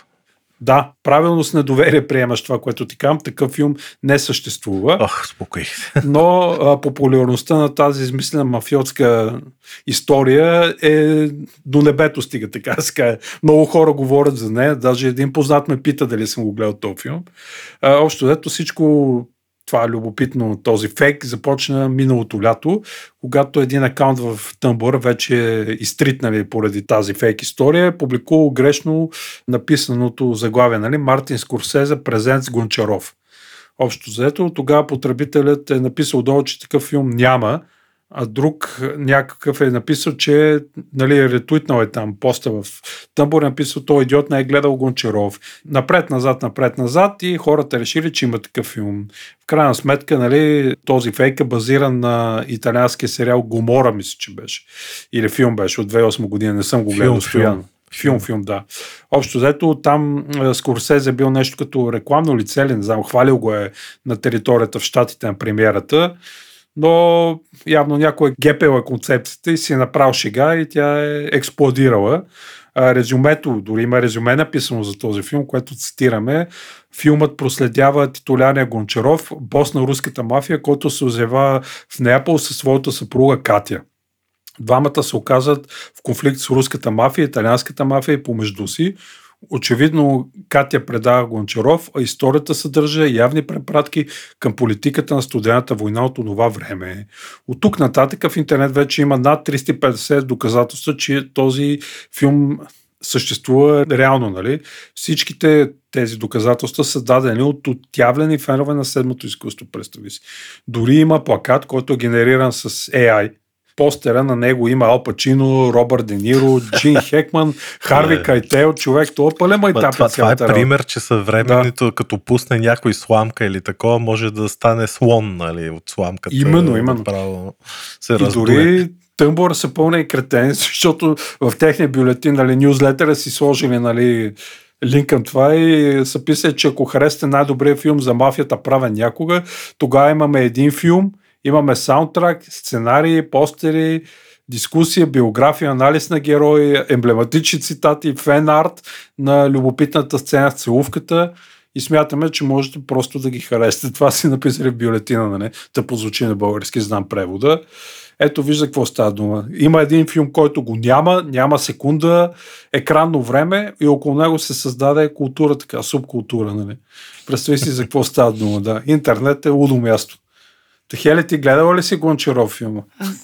Да, правилно с недоверие приемаш това, което ти казвам. Такъв филм не съществува. Ох, спокой. Но а, популярността на тази измислена мафиотска история е до небето стига, така да се каже. Много хора говорят за нея, даже един познат ме пита дали съм го гледал този филм. А, общо взето всичко това любопитно, този фейк започна миналото лято, когато един акаунт в Тъмбър вече е изтрит нали, поради тази фейк история, е публикувал грешно написаното заглавие, нали, Мартин Скорсезе, презент с Гончаров. Общо заето, тогава потребителят е написал долу, че такъв филм няма, а друг някакъв е написал, че нали, е ретуитнал е там поста в Тъмбур, е написал, той идиот не е гледал Гончаров. Напред-назад, напред-назад и хората решили, че има такъв филм. В крайна сметка, нали, този фейк е базиран на италианския сериал Гомора, мисля, че беше. Или филм беше от 2008 година, не съм го гледал постоянно. Филм, филм, да. Общо взето там Скорсезе бил нещо като рекламно лице, не знам, хвалил го е на територията в щатите на премиерата но явно някой е гепела концепцията и си е направил шега и тя е експлодирала. Резюмето, дори има резюме написано за този филм, което цитираме. Филмът проследява титулярния Гончаров, бос на руската мафия, който се озява в Неапол със своята съпруга Катя. Двамата се оказват в конфликт с руската мафия, италианската мафия и помежду си. Очевидно Катя предава Гончаров, а историята съдържа явни препратки към политиката на студената война от това време. От тук нататък в интернет вече има над 350 доказателства, че този филм съществува реално, нали? Всичките тези доказателства са дадени от отявлени фенове на седмото изкуство, представи си. Дори има плакат, който е генериран с AI, постера на него има Ал Пачино, Робърт Де Ниро, Джин Хекман, Харви Кайтел, човек, това пълен майтап. Това, това е пример, че съвременето, да. като пусне някой сламка или такова, може да стане слон, нали, от сламката. Именно, именно. Право се и дори Тъмбор са пълни кретени, защото в техния бюлетин, нали, нюзлетера си сложили, нали, линк към това и са писали, че ако харесате най-добрият филм за мафията правен някога, тогава имаме един филм, Имаме саундтрак, сценарии, постери, дискусия, биография, анализ на герои, емблематични цитати, фен арт на любопитната сцена в целувката и смятаме, че можете просто да ги харесате. Това си написали в бюлетина, нали? Да позвучи на български, знам превода. Ето вижда какво става дума. Има един филм, който го няма, няма секунда, екранно време и около него се създаде култура, така, субкултура. Нали? Представи си за какво става дума. Да. Интернет е лудо място. Хеле, ти гледала ли си Гончаров филма?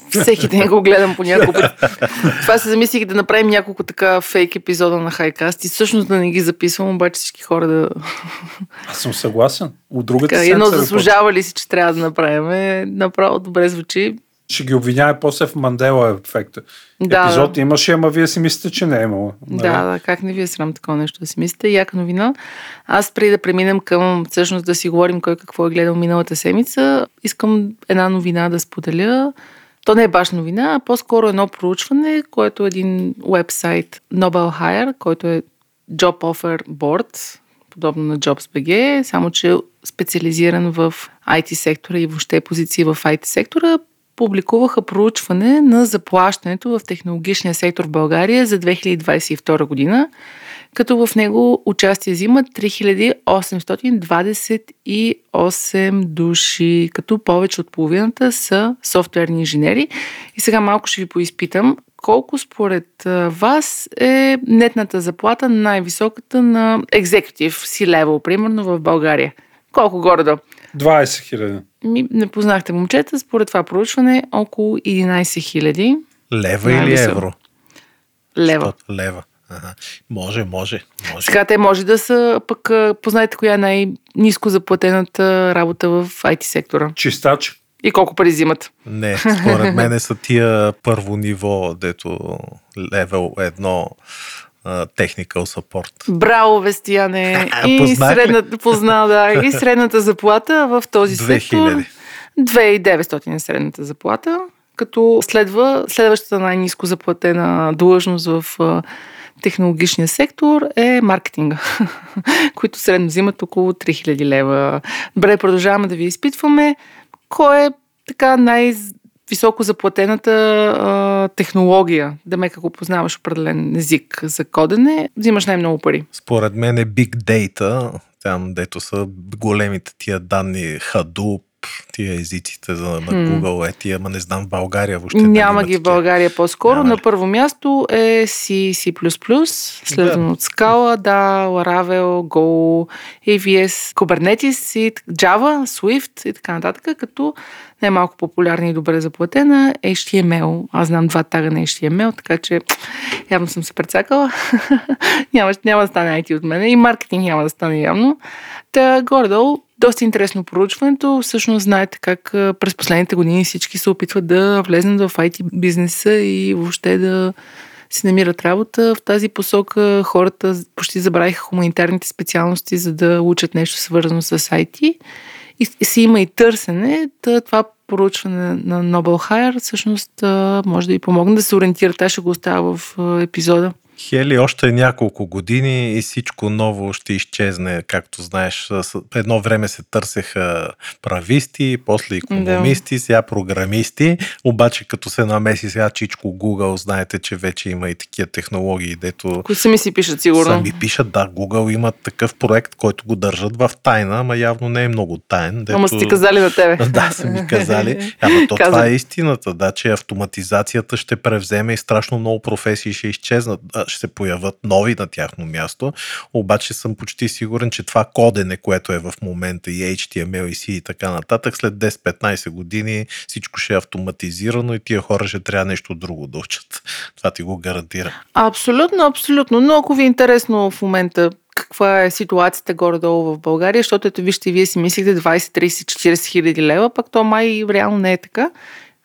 Всеки ден го гледам по няколко пъти. Това се замислих да направим няколко така фейк епизода на Хайкаст и всъщност да не ги записвам, обаче всички хора да... Аз съм съгласен. От другата така, едно заслужава ли си, че трябва да направим? Е, направо добре звучи ще ги обвинява после в Мандела ефекта. Да, Епизод да. имаше, ама вие си мислите, че не е имало. Да, да, как не ви е срам такова нещо да си мислите. Яка новина. Аз преди да преминем към всъщност да си говорим кой какво е гледал миналата седмица, искам една новина да споделя. То не е баш новина, а по-скоро едно проучване, което е един вебсайт Nobel Hire, който е Job Offer Board, подобно на JobsBG, само че специализиран в IT сектора и въобще позиции в IT сектора, публикуваха проучване на заплащането в технологичния сектор в България за 2022 година, като в него участие взимат 3828 души, като повече от половината са софтуерни инженери. И сега малко ще ви поизпитам колко според вас е нетната заплата най-високата на екзекутив си левел, примерно в България? Колко горе-до? 20 хиляди. Ми, не познахте момчета, според това проучване около 11 хиляди. Лева или евро? Лева. Лева. Ага. Може, може, може. Сега те може да са, пък познаете коя е най-низко заплатената работа в IT сектора. Чистач. И колко пари взимат? Не, според мен са тия първо ниво, дето левел едно technical support. Браво, Вестияне! И средната, позна, да, и средната заплата в този 2000. сектор. 2900 е средната заплата, като следва следващата най-низко заплатена длъжност в технологичния сектор е маркетинга, които средно взимат около 3000 лева. Добре, продължаваме да ви изпитваме. Кой е така най- високо заплатената а, технология, да ме ако познаваш определен език за кодене, взимаш най-много пари. Според мен е Big Data, там дето са големите тия данни, Hadoop, тия езиците за, на Google, е тия, ама не знам в България въобще. Няма ги в. България по-скоро. Няма? На първо място е C, C++, следвано от Scala, да, Laravel, Go, AVS, Kubernetes, и Java, Swift и така нататък, като най-малко популярна и добре заплатена е HTML. Аз знам два тага на HTML, така че явно съм се прецакала. няма, няма да стане IT от мене и маркетинг няма да стане явно. Та, горе-долу, доста интересно проучването. Всъщност знаете как през последните години всички се опитват да влезнат в IT бизнеса и въобще да си намират работа. В тази посока хората почти забравиха хуманитарните специалности, за да учат нещо свързано с IT. И си има и търсене. Това проучване на Nobel Hire всъщност може да ви помогне да се ориентирате. Аз ще го оставя в епизода. Хели още няколко години и всичко ново ще изчезне, както знаеш. Едно време се търсеха прависти, после економисти, сега програмисти, обаче като се намеси сега чичко Google, знаете, че вече има и такива технологии, дето Които сами си пишат сигурно. Сами пишат, да, Google има такъв проект, който го държат в тайна, ама явно не е много тайн. Дето... Ама са ти казали на тебе. Да, са ми казали. Ама то Каза. това е истината, да, че автоматизацията ще превземе и страшно много професии ще изчезнат, ще се появят нови на тяхно място. Обаче съм почти сигурен, че това кодене, което е в момента и HTML и C и така нататък, след 10-15 години всичко ще е автоматизирано и тия хора ще трябва нещо друго да учат. Това ти го гарантира. Абсолютно, абсолютно. Но ако ви е интересно в момента каква е ситуацията горе-долу в България, защото ето вижте, вие си мислите 20, 30, 40 хиляди лева, пък то май реално не е така.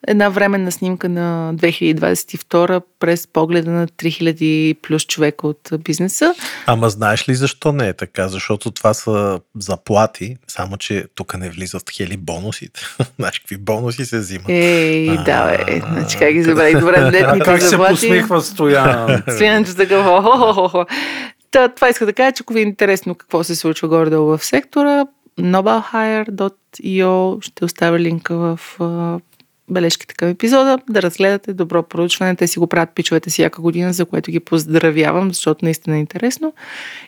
Една временна снимка на 2022 през погледа на 3000 плюс човека от бизнеса. Ама знаеш ли защо не е така? Защото това са заплати, само че тук не влизат хели бонусите. знаеш какви бонуси се взимат? Ей, да, бе. Значи как ги забравих? Добре, А нетните как се заплати. посмихва Стоян? Стоянче такъв. хо-хо-хо-хо. Та, това иска да кажа, че ако ви е интересно какво се случва горе-долу в сектора, nobelhire.io ще оставя линка в бележките към епизода, да разгледате добро проучване. Те си го правят пичовете всяка година, за което ги поздравявам, защото наистина е интересно.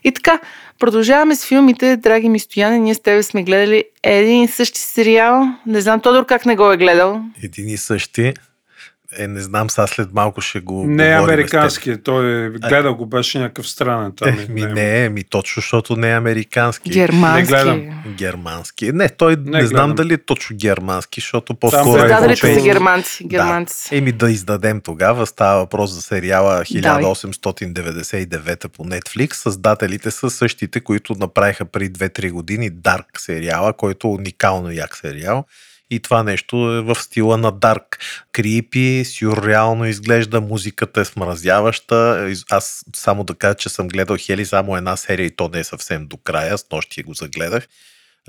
И така, продължаваме с филмите. Драги ми Стояне, ние с тебе сме гледали един и същи сериал. Не знам Тодор как не го е гледал. Един и същи. Е, не знам, сега след малко ще го Не е американски. Той гледал го, беше някакъв странен. Там, Е, ми не, ми точно, защото не е американски. Германски. Не гледам. Германски. Не, той не, Не знам дали е точно германски, защото по-скоро Там е Създадалите са германци. германци. Да. Еми да издадем тогава. Става въпрос за сериала 1899 по Netflix. Създателите са същите, които направиха при 2-3 години Dark сериала, който е уникално як сериал. И това нещо е в стила на Дарк. Крипи, сюрреално изглежда, музиката е смразяваща. Аз само да кажа, че съм гледал Хели само една серия и то не е съвсем до края. С нощи го загледах.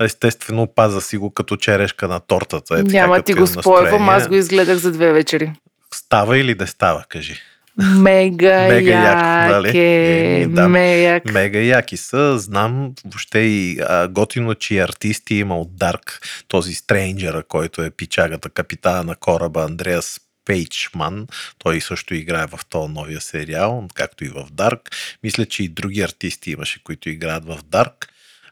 Естествено, паза си го като черешка на тортата. Е, Няма ти го спойвам, аз го изгледах за две вечери. Става или не става, кажи. Мега, Мега як, як, нали? е, Еми, да. мега. Мега яки са. Знам въобще и а, готино, че и артисти има от Дарк, този стрейнджера, който е пичагата, капитана на кораба Андреас Пейчман. Той също играе в този новия сериал, както и в Дарк. Мисля, че и други артисти имаше, които играят в Дарк.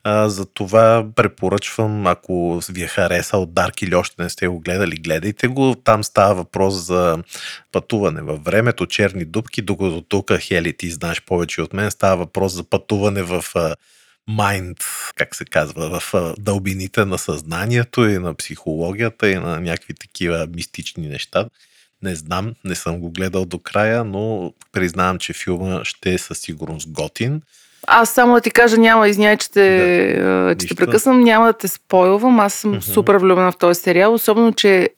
А, за това препоръчвам, ако ви е харесал Дарк или още не сте го гледали, гледайте го. Там става въпрос за пътуване във времето, черни дубки, докато тук, Хели, ти знаеш повече от мен, става въпрос за пътуване в майнд, как се казва, в дълбините на съзнанието и на психологията и на някакви такива мистични неща. Не знам, не съм го гледал до края, но признавам, че филма ще е със сигурност готин. Аз само да ти кажа, няма, извиняй, че те, да, че те прекъсвам, няма да те спойлвам. Аз съм Мгм. супер влюбена в този сериал, особено, че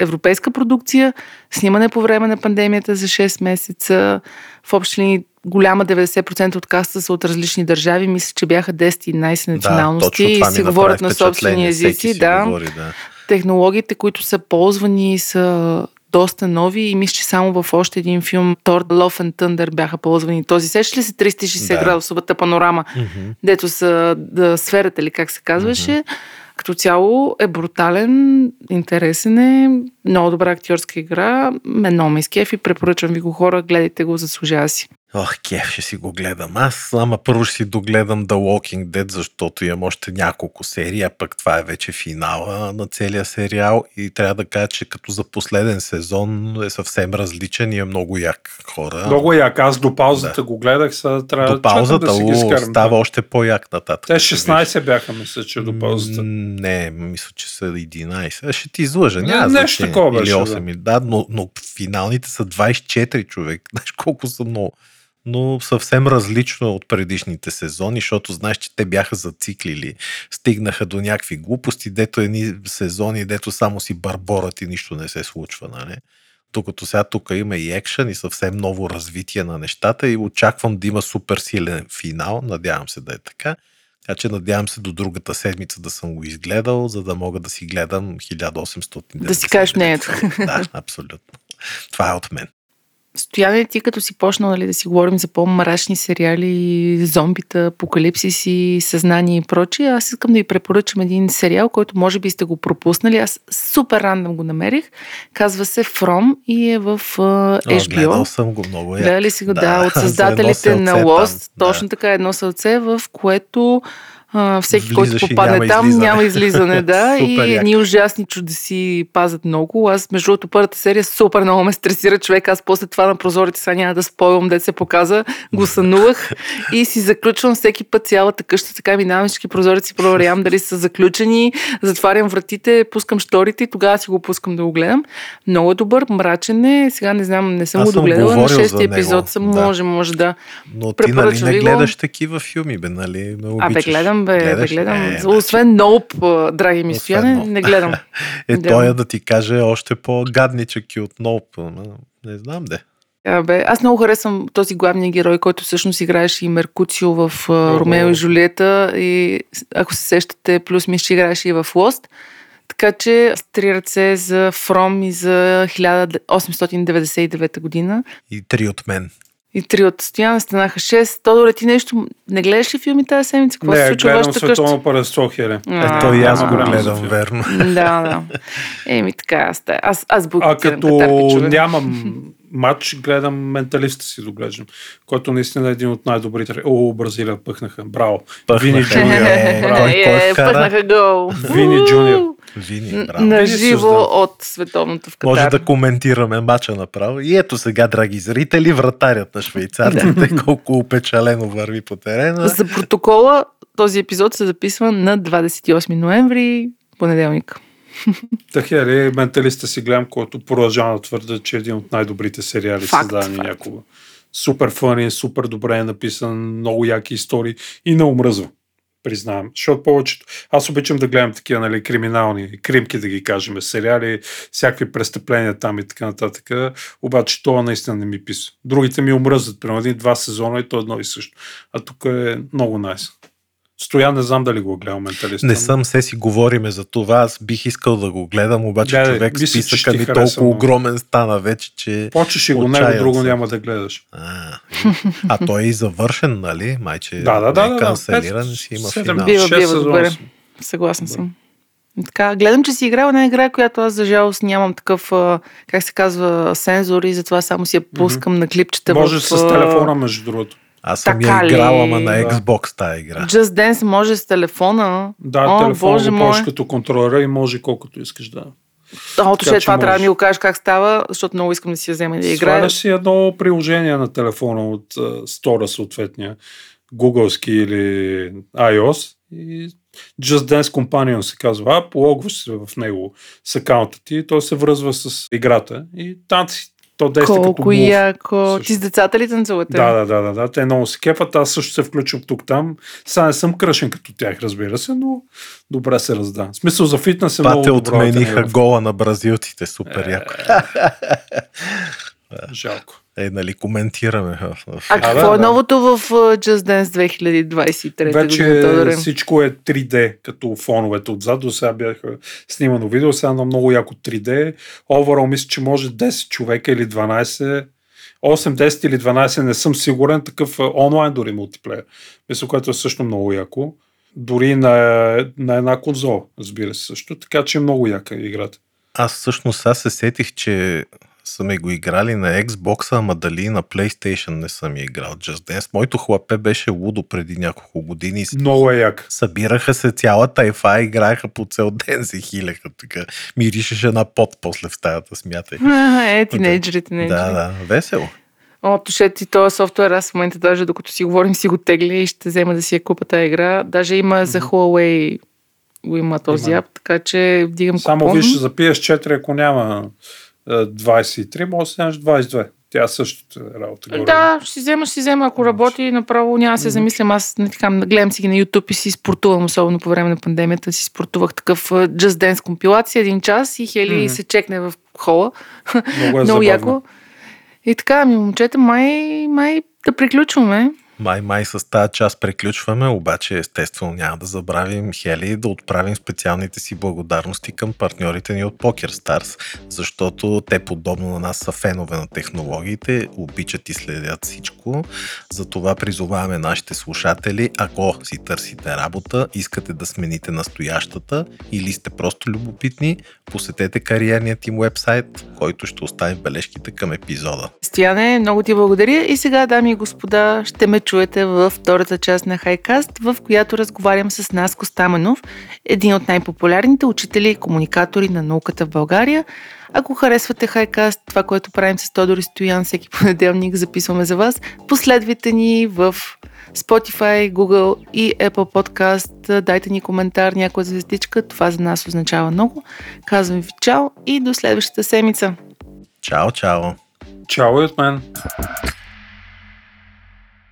европейска продукция, снимане по време на пандемията за 6 месеца, в общи линии голяма 90% от каста са от различни държави. Мисля, че бяха 10-11 националности това и си говорят на собствени езици. Да. Говори, да. Технологиите, които са ползвани, са доста нови и мисля, че само в още един филм Thor Love and Thunder бяха ползвани. Този сеща ли се 360 Да. градусовата панорама, Мгм. дето са да, сферата ли как се казваше. Като цяло е брутален, интересен е, Много добра актьорска игра. Много ме изкефи. Препоръчвам ви го хора. Гледайте го, заслужава си. Ох, кеф, ще си го гледам. Аз, ама първо ще си догледам The Walking Dead, защото имам още няколко серии, а пък това е вече финала на целия сериал и трябва да кажа, че като за последен сезон е съвсем различен и е много як хора. Много як. Аз до паузата да. го гледах, сега трябва до паузата да си ги скарам. става още по-як нататък. Те 16 бяха, мисля, че до паузата. Не, мисля, че са 11. Ще ти излъжа. Няма не, нещо такова беше. Или 8. Да, да но, но финалните са 24 човек. Знаеш колко са много но съвсем различно от предишните сезони, защото знаеш, че те бяха зациклили, стигнаха до някакви глупости, дето едни сезони, дето само си барборат и нищо не се случва, нали? Докато сега тук има и екшен и съвсем ново развитие на нещата и очаквам да има супер силен финал, надявам се да е така. Така че надявам се до другата седмица да съм го изгледал, за да мога да си гледам 1800. Да си кажеш мнението. Да, абсолютно. Това е от мен. Стояне, ти като си почнал нали, да си говорим за по-мрачни сериали, зомбита, апокалипсис и съзнание и прочие, аз искам да ви препоръчам един сериал, който може би сте го пропуснали. Аз супер рандом го намерих. Казва се From и е в uh, HBO. Гледал съм го много. Гледали си го, да, да от създателите на Lost. Там, точно да. така, едно сълце, в което а, всеки, Влизаш който попадне няма там, излизане. няма излизане, да. и едни ужасни чудеси пазят много. Аз, между другото, първата серия супер много ме стресира човек. Аз после това на прозорите, сега няма да спойвам, де се показа, го сънувах и си заключвам всеки път цялата къща, така минавам всички прозорици, проверявам дали са заключени, затварям вратите, пускам шторите и тогава си го пускам да го гледам. Много е добър, мрачен е. Сега не знам, не съм Аз го догледала. На шести епизод съм, да. може, може да. Но ти нали не гледаш такива филми, бе, нали? Ме Абе, гледам гледам, бе, Гледаш? бе гледам. Е, Освен Ноуп, драги ми стояне, не гледам. е, да. той е да ти каже още по-гадничък и от Ноуп. Не знам де. Абе, аз много харесвам този главния герой, който всъщност играеше и Меркуцио в uh, Ромео и Жулиета и ако се сещате, плюс ми ще играеше и в Лост. Така че с три ръце за Фром и за 1899 година. И три от мен. И три от Стоян станаха 6. Тодоре, ти нещо не гледаш ли филми тази седмица? Какво не, се случва гледам Световно първенство, Хеле. Ето и аз го гледам, верно. Да, да. Еми така, аз, аз, аз А като нямам матч, гледам менталиста си доглеждам, който наистина е един от най-добрите. О, Бразилия пъхнаха. Браво. Вини Джуниор. Е, пъхнаха гол. Вини Джуниор. Вини, браво. На живо от световното в Катар. Може да коментираме мача направо. И ето сега, драги зрители, вратарят на швейцарците, колко опечалено върви по терена. За протокола този епизод се записва на 28 ноември, понеделник. Тахери, менталиста си гледам, който продължава да твърда, че е един от най-добрите сериали, създадени някога. Супер фъни, супер добре е написан, много яки истории и не омръзва признавам. Защото повечето... Аз обичам да гледам такива нали, криминални, кримки да ги кажем, сериали, всякакви престъпления там и така нататък. Обаче това наистина не ми писа. Другите ми омръзват. Примерно един-два сезона и то едно и също. А тук е много найс. Nice. Стоян, не знам дали го гледам менталист. Не съм, се си говориме за това. Аз бих искал да го гледам, обаче да, човек мисля, списъка ми толкова огромен стана вече, че... Почеш и го, него друго няма да гледаш. А, а той е и завършен, нали? Майче да, да, да, е канцелиран, да, си има финал. Бива, бива, добре. Съгласен съм. Така, гледам, че си играл една игра, която аз за жалост нямам такъв, как се казва, сензор и затова само си я пускам mm-hmm. на клипчета. Може в, с телефона, между другото. Аз съм така я играла, ама на Xbox тази игра. Just Dance може с телефона. Да, О, телефона Боже го мой. като контролера и може колкото искаш да. О, ще това трябва да ми го кажеш как става, защото много искам да си я взема и да играя. Сваляш си едно приложение на телефона от uh, стора съответния, Googleски или iOS и Just Dance Companion се казва ап, логваш се в него с акаунта ти, той се връзва с играта и там си то действа Колко като мув. яко. Ти с децата ли танцувате? Да, да, да, да, да. Те много се кефат. Аз също се включвам тук-там. Сега не съм кръшен като тях, разбира се, но добре се разда. В смисъл за фитнес е Пате много добро. отмениха гола на бразилците. Супер е, Жалко. Е, нали, коментираме. А какво е новото в Just Dance 2023 Вече година, всичко е 3D, като фоновете отзад. До сега бяха снимано видео, сега на много яко 3D. Overall мисля, че може 10 човека или 12 8, 10 или 12, не съм сигурен, такъв онлайн дори мултиплеер. Мисля, което е също много яко. Дори на, на една конзола, разбира се също. Така че е много яка играта. Аз всъщност аз се сетих, че са ми го играли на Xbox, ама дали на PlayStation не съм я играл Just Dance. Моето хлапе беше лудо преди няколко години. Много е як. Събираха се цялата ефа, играеха по цел ден, се хилеха така. Миришеше на пот после в стаята, смятай. Е, тинейджери, тинейджери. Да, да, весело. О, тушет ти този софтуер, аз в момента даже докато си говорим си го тегля и ще взема да си я купа тази игра. Даже има за Huawei го има този Има. ап, така че вдигам Само купон. виж, запиеш 4, ако няма 23, може да си вземеш 22. Тя е работа. горе. Да, ще си взема, ще си взема. Ако работи, направо няма да се замислям. Аз не така, гледам си ги на YouTube и си спортувам, особено по време на пандемията. Си спортувах такъв Just Dance компилация, един час и Хели Мгм. се чекне в хола. Много е Много забавно. яко. И така, ми момчета, май, май да приключваме. Май, май с тази част приключваме, обаче естествено няма да забравим Хели да отправим специалните си благодарности към партньорите ни от PokerStars, защото те подобно на нас са фенове на технологиите, обичат и следят всичко. Затова призоваваме нашите слушатели, ако си търсите работа, искате да смените настоящата или сте просто любопитни, посетете кариерният им вебсайт, който ще остави бележките към епизода. Стояне, много ти благодаря. И сега, дами и господа, ще ме чуете във втората част на Хайкаст, в която разговарям с Наско Стаменов, един от най-популярните учители и комуникатори на науката в България. Ако харесвате Хайкаст, това, което правим с Тодор и Стоян всеки понеделник, записваме за вас, последвайте ни в Spotify, Google и Apple Podcast. Дайте ни коментар, някоя звездичка. Това за нас означава много. Казвам ви чао и до следващата седмица. Чао, чао! Чао и от мен.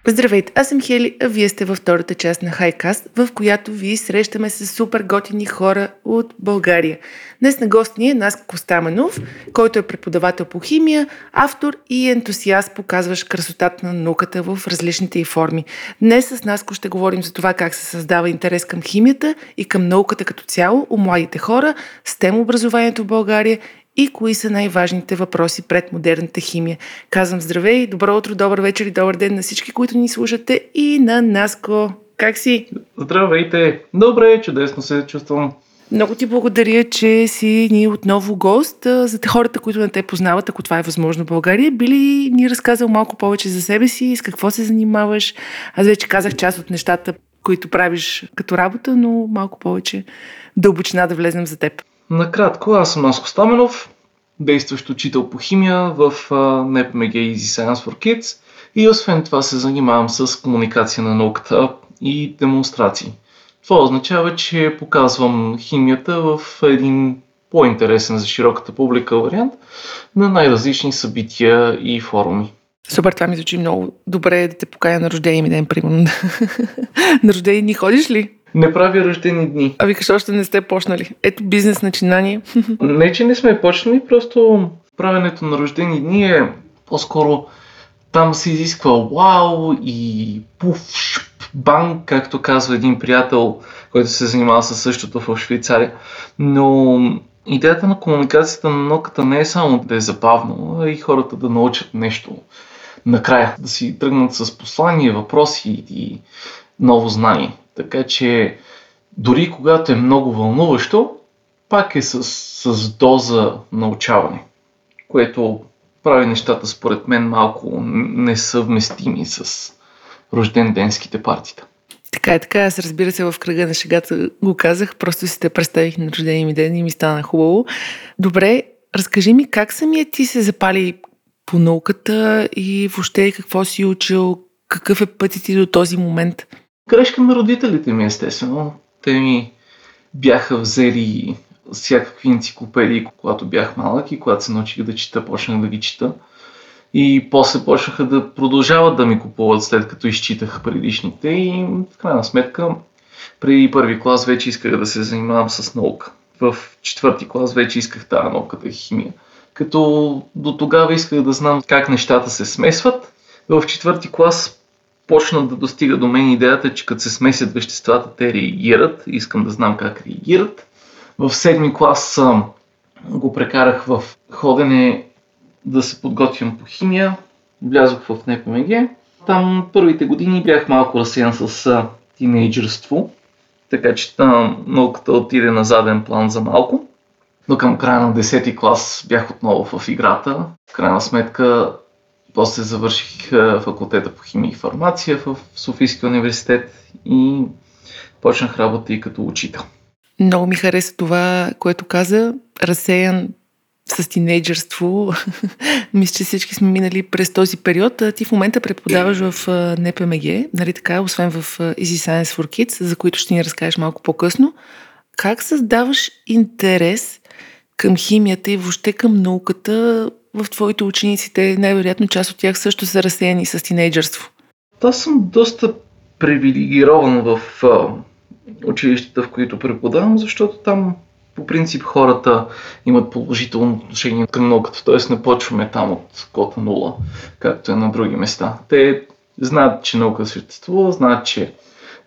Здравейте, аз съм Хели, а вие сте във втората част на Хайкаст, в която ви срещаме с супер готини хора от България. Днес на гост ни е Наско Костаменов, който е преподавател по химия, автор и ентусиаст, показващ красотата на науката в различните й форми. Днес с Наско ще говорим за това как се създава интерес към химията и към науката като цяло у младите хора, STEM образованието в България и кои са най-важните въпроси пред модерната химия. Казвам здравей, добро утро, добър вечер и добър ден на всички, които ни слушате и на Наско. Как си? Здравейте! Добре, чудесно се чувствам. Много ти благодаря, че си ни отново гост. За хората, които не те познават, ако това е възможно в България, би ли ни разказал малко повече за себе си, с какво се занимаваш? Аз вече казах част от нещата, които правиш като работа, но малко повече дълбочина да влезнем за теб. Накратко, аз съм Наско Стаменов, действащ учител по химия в NEPMG Easy Science for Kids и освен това се занимавам с комуникация на науката и демонстрации. Това означава, че показвам химията в един по-интересен за широката публика вариант на най-различни събития и форуми. Супер, това ми звучи много добре да те поканя на рождения ми ден, примерно. на рождени дни ходиш ли? Не правя рождени дни. А викаш, още не сте почнали. Ето бизнес начинание. Не, че не сме почнали, просто правенето на рождени дни е по-скоро там се изисква вау и пуф, шуп, банг, както казва един приятел, който се занимава със същото в Швейцария. Но идеята на комуникацията на науката не е само да е забавно, а и хората да научат нещо накрая, да си тръгнат с послания, въпроси и ново знание. Така че дори когато е много вълнуващо, пак е с, с доза научаване, което прави нещата според мен малко несъвместими с рожден-денските партита. Така е, така. Аз разбира се в кръга на шегата го казах. Просто си те представих на рождения ми ден и ми стана хубаво. Добре, разкажи ми как самия ти се запали по науката и въобще какво си учил, какъв е пътят ти до този момент? Грешка на родителите ми, естествено. Те ми бяха взели всякакви енциклопедии, когато бях малък и когато се научих да чета, почнах да ги чета. И после почнаха да продължават да ми купуват след като изчитах предишните и в крайна сметка преди първи клас вече исках да се занимавам с наука. В четвърти клас вече исках тази науката химия. Като до тогава исках да знам как нещата се смесват. В четвърти клас почна да достига до мен идеята, че като се смесят веществата, те реагират. Искам да знам как реагират. В седми клас го прекарах в ходене да се подготвям по химия. Влязох в НПМГ. Там първите години бях малко разсеян с а, тинейджърство, така че а, науката отиде на заден план за малко. Но към края на 10-ти клас бях отново в играта. В крайна сметка, после завърших факултета по химия и фармация в Софийския университет и почнах работа и като учител. Много ми хареса това, което каза. Разсеян с тинейджърство. Мисля, че всички сме минали през този период. Ти в момента преподаваш в НПМГ, нали така, освен в Easy Science for Kids, за които ще ни разкажеш малко по-късно. Как създаваш интерес към химията и въобще към науката в твоите ученици? Те най-вероятно част от тях също са разсеяни с тинейджърство. Аз съм доста привилегирован в училищата, в които преподавам, защото там по принцип хората имат положително отношение към науката, т.е. не почваме там от кота нула, както е на други места. Те знаят, че наука съществува, знаят, че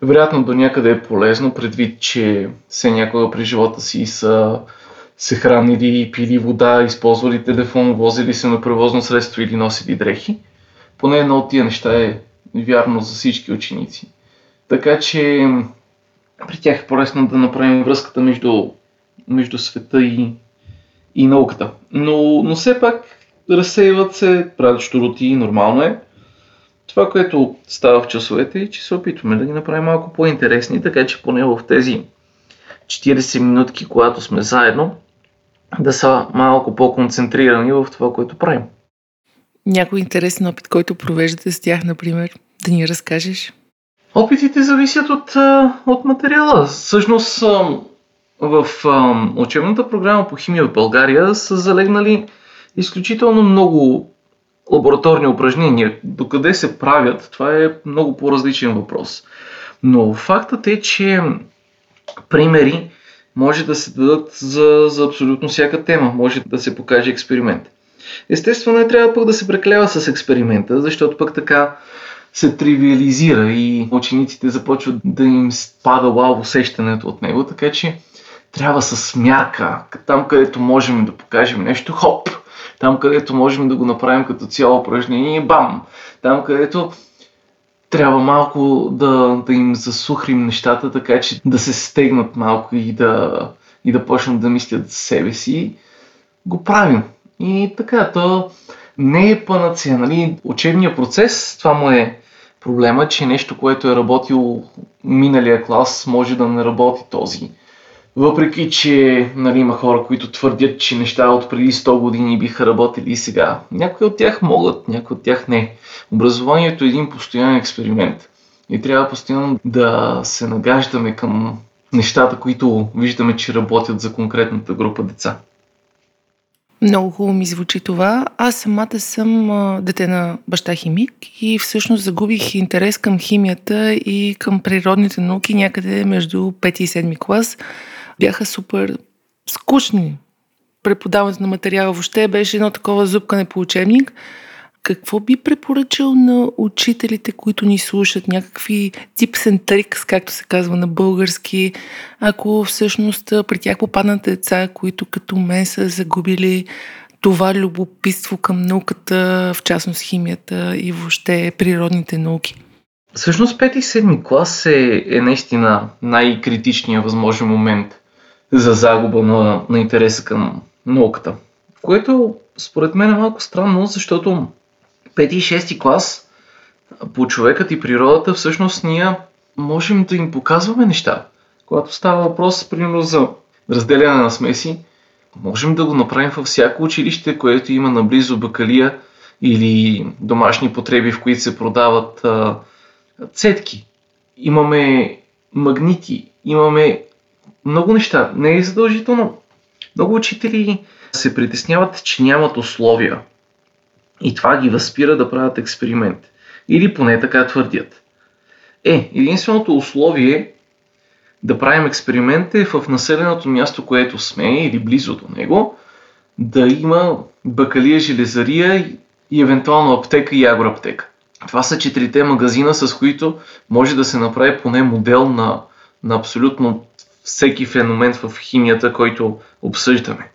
вероятно до някъде е полезно, предвид, че все някога при живота си са се хранили, пили вода, използвали телефон, возили се на превозно средство или носили дрехи. Поне едно от тия неща е вярно за всички ученици. Така че при тях е по-лесно да направим връзката между, между света и, и науката. Но, но все пак разсейват се, правят щуроти, нормално е. Това, което става в часовете е, че се опитваме да ги направим малко по-интересни, така че поне в тези 40 минутки, когато сме заедно, да са малко по-концентрирани в това, което правим. Някой интересен опит, който провеждате с тях, например, да ни разкажеш? Опитите зависят от, от материала. Всъщност в учебната програма по химия в България са залегнали изключително много лабораторни упражнения. Докъде се правят, това е много по-различен въпрос. Но фактът е, че примери може да се дадат за, за абсолютно всяка тема. Може да се покаже експеримент. Естествено, не трябва пък да се преклева с експеримента, защото пък така се тривиализира и учениците започват да им спада вау усещането от него, така че трябва с мярка, там където можем да покажем нещо, хоп, там където можем да го направим като цяло упражнение, бам, там където трябва малко да, да им засухрим нещата, така че да се стегнат малко и да, и да почнат да мислят за себе си, го правим. И така, то не е панацея. Нали? Учебният процес, това му е проблема, че нещо, което е работил миналия клас, може да не работи този. Въпреки, че нали, има хора, които твърдят, че неща от преди 100 години биха работили и сега. Някои от тях могат, някои от тях не. Образованието е един постоянен експеримент. И трябва постоянно да се нагаждаме към нещата, които виждаме, че работят за конкретната група деца. Много хубаво ми звучи това. Аз самата съм дете на баща химик и всъщност загубих интерес към химията и към природните науки някъде между 5 и 7 клас. Бяха супер скучни. Преподаването на материала въобще беше едно такова зубкане по учебник – какво би препоръчал на учителите, които ни слушат? Някакви tips and tricks, както се казва на български, ако всъщност при тях попаднат деца, които като мен са загубили това любопитство към науката, в частност химията и въобще природните науки? Всъщност 5 и 7 клас е, е наистина най-критичният възможен момент за загуба на, на интереса към науката. Което според мен е малко странно, защото 5 и 6 клас по човекът и природата всъщност ние можем да им показваме неща. Когато става въпрос, примерно, за разделяне на смеси, можем да го направим във всяко училище, което има наблизо бакалия или домашни потреби, в които се продават а, цетки. Имаме магнити, имаме много неща. Не е задължително. Много учители се притесняват, че нямат условия и това ги възпира да правят експеримент. Или поне така твърдят. Е, единственото условие да правим експеримент е в населеното място, което сме или близо до него, да има бакалия, железария и евентуално аптека и агроаптека. Това са четирите магазина, с които може да се направи поне модел на, на абсолютно всеки феномен в химията, който обсъждаме.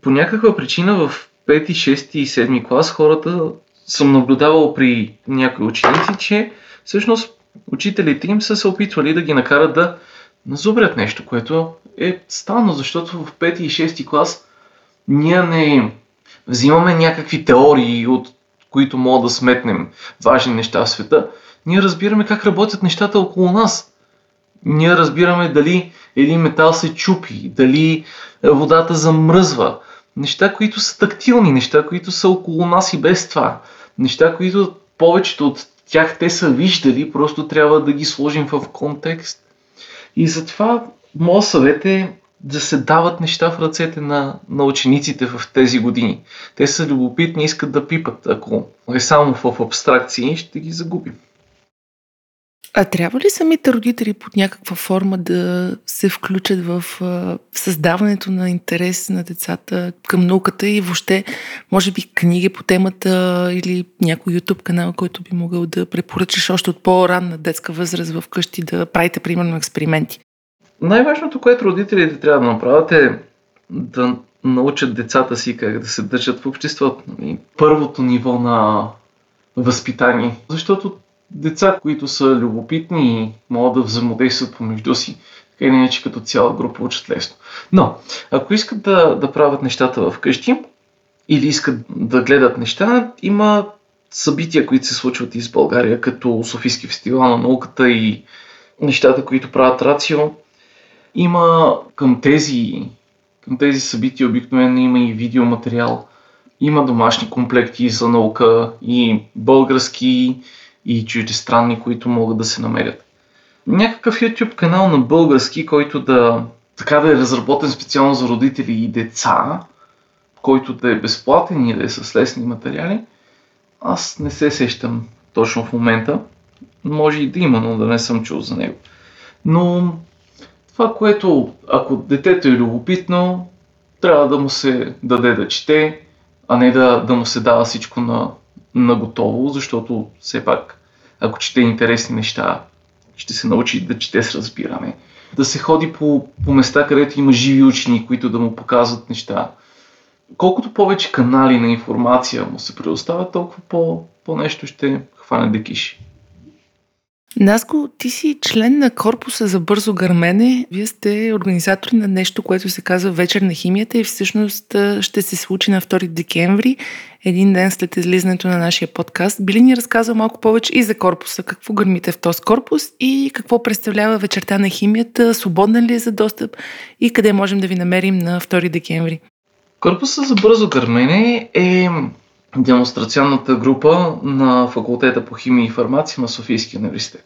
По някаква причина в 5, 6 и 7 клас хората съм наблюдавал при някои ученици, че всъщност учителите им са се опитвали да ги накарат да назубрят нещо, което е странно, защото в 5 и 6 клас Ние не взимаме някакви теории, от които мога да сметнем важни неща в света. Ние разбираме как работят нещата около нас. Ние разбираме дали един метал се чупи, дали водата замръзва. Неща, които са тактилни, неща, които са около нас и без това. Неща, които повечето от тях те са виждали, просто трябва да ги сложим в контекст. И затова моят съвет е да се дават неща в ръцете на, на учениците в тези години. Те са любопитни, искат да пипат. Ако е само в абстракции, ще ги загубим. А трябва ли самите родители под някаква форма да се включат в, създаването на интерес на децата към науката и въобще, може би, книги по темата или някой YouTube канал, който би могъл да препоръчаш още от по-ранна детска възраст вкъщи да правите, примерно, експерименти? Най-важното, което родителите трябва да направят е да научат децата си как да се държат в обществото. Първото ниво на възпитание. Защото деца, които са любопитни и могат да взаимодействат помежду си, така или иначе като цяла група учат лесно. Но, ако искат да, да правят нещата вкъщи или искат да гледат неща, има събития, които се случват из България, като Софийски фестивал на науката и нещата, които правят Рацио. Има към тези, към тези събития обикновено има и видеоматериал, има домашни комплекти за наука и български, и чуждестранни, които могат да се намерят. Някакъв YouTube канал на български, който да, така да е разработен специално за родители и деца, който да е безплатен и да е с лесни материали, аз не се сещам точно в момента. Може и да има, но да не съм чул за него. Но това, което ако детето е любопитно, трябва да му се даде да чете, а не да, да му се дава всичко на, на готово, защото все пак, ако чете интересни неща, ще се научи да чете с разбиране. Да се ходи по, по места, където има живи учени, които да му показват неща. Колкото повече канали на информация му се предоставят, толкова по, по нещо ще хване да киши. Наско, ти си член на корпуса за бързо гърмене. Вие сте организатори на нещо, което се казва Вечер на химията и всъщност ще се случи на 2 декември, един ден след излизането на нашия подкаст. Би ли ни разказал малко повече и за корпуса? Какво гърмите в този корпус и какво представлява вечерта на химията? Свободна ли е за достъп и къде можем да ви намерим на 2 декември? Корпуса за бързо гърмене е демонстрационната група на факултета по химия и фармация на Софийския университет.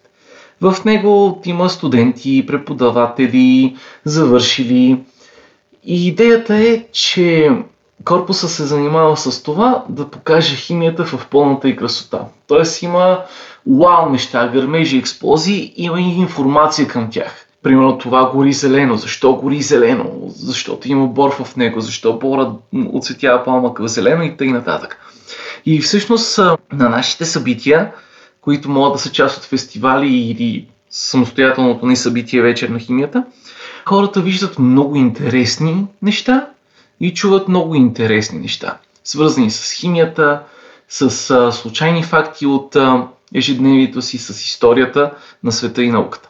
В него има студенти, преподаватели, завършили. И идеята е, че корпуса се занимава с това да покаже химията в пълната и красота. Тоест има вау неща, гърмежи, експлозии, има и информация към тях. Примерно това гори зелено. Защо гори зелено? Защото има бор в него. Защо бора оцветява палмъка в зелено и т.н. нататък. И всъщност на нашите събития, които могат да са част от фестивали или самостоятелното ни събитие вечер на химията, хората виждат много интересни неща и чуват много интересни неща, свързани с химията, с случайни факти от ежедневието си, с историята на света и науката.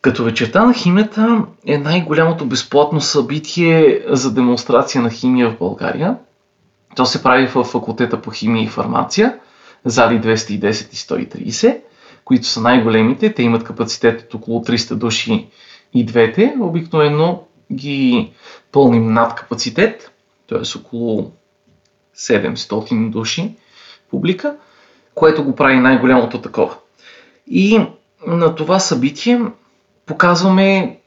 Като вечерта на химията е най-голямото безплатно събитие за демонстрация на химия в България – то се прави в факултета по химия и фармация, зали 210 и 130, които са най-големите. Те имат капацитет от около 300 души и двете. Обикновено ги пълним над капацитет, т.е. около 700 души публика, което го прави най-голямото такова. И на това събитие показваме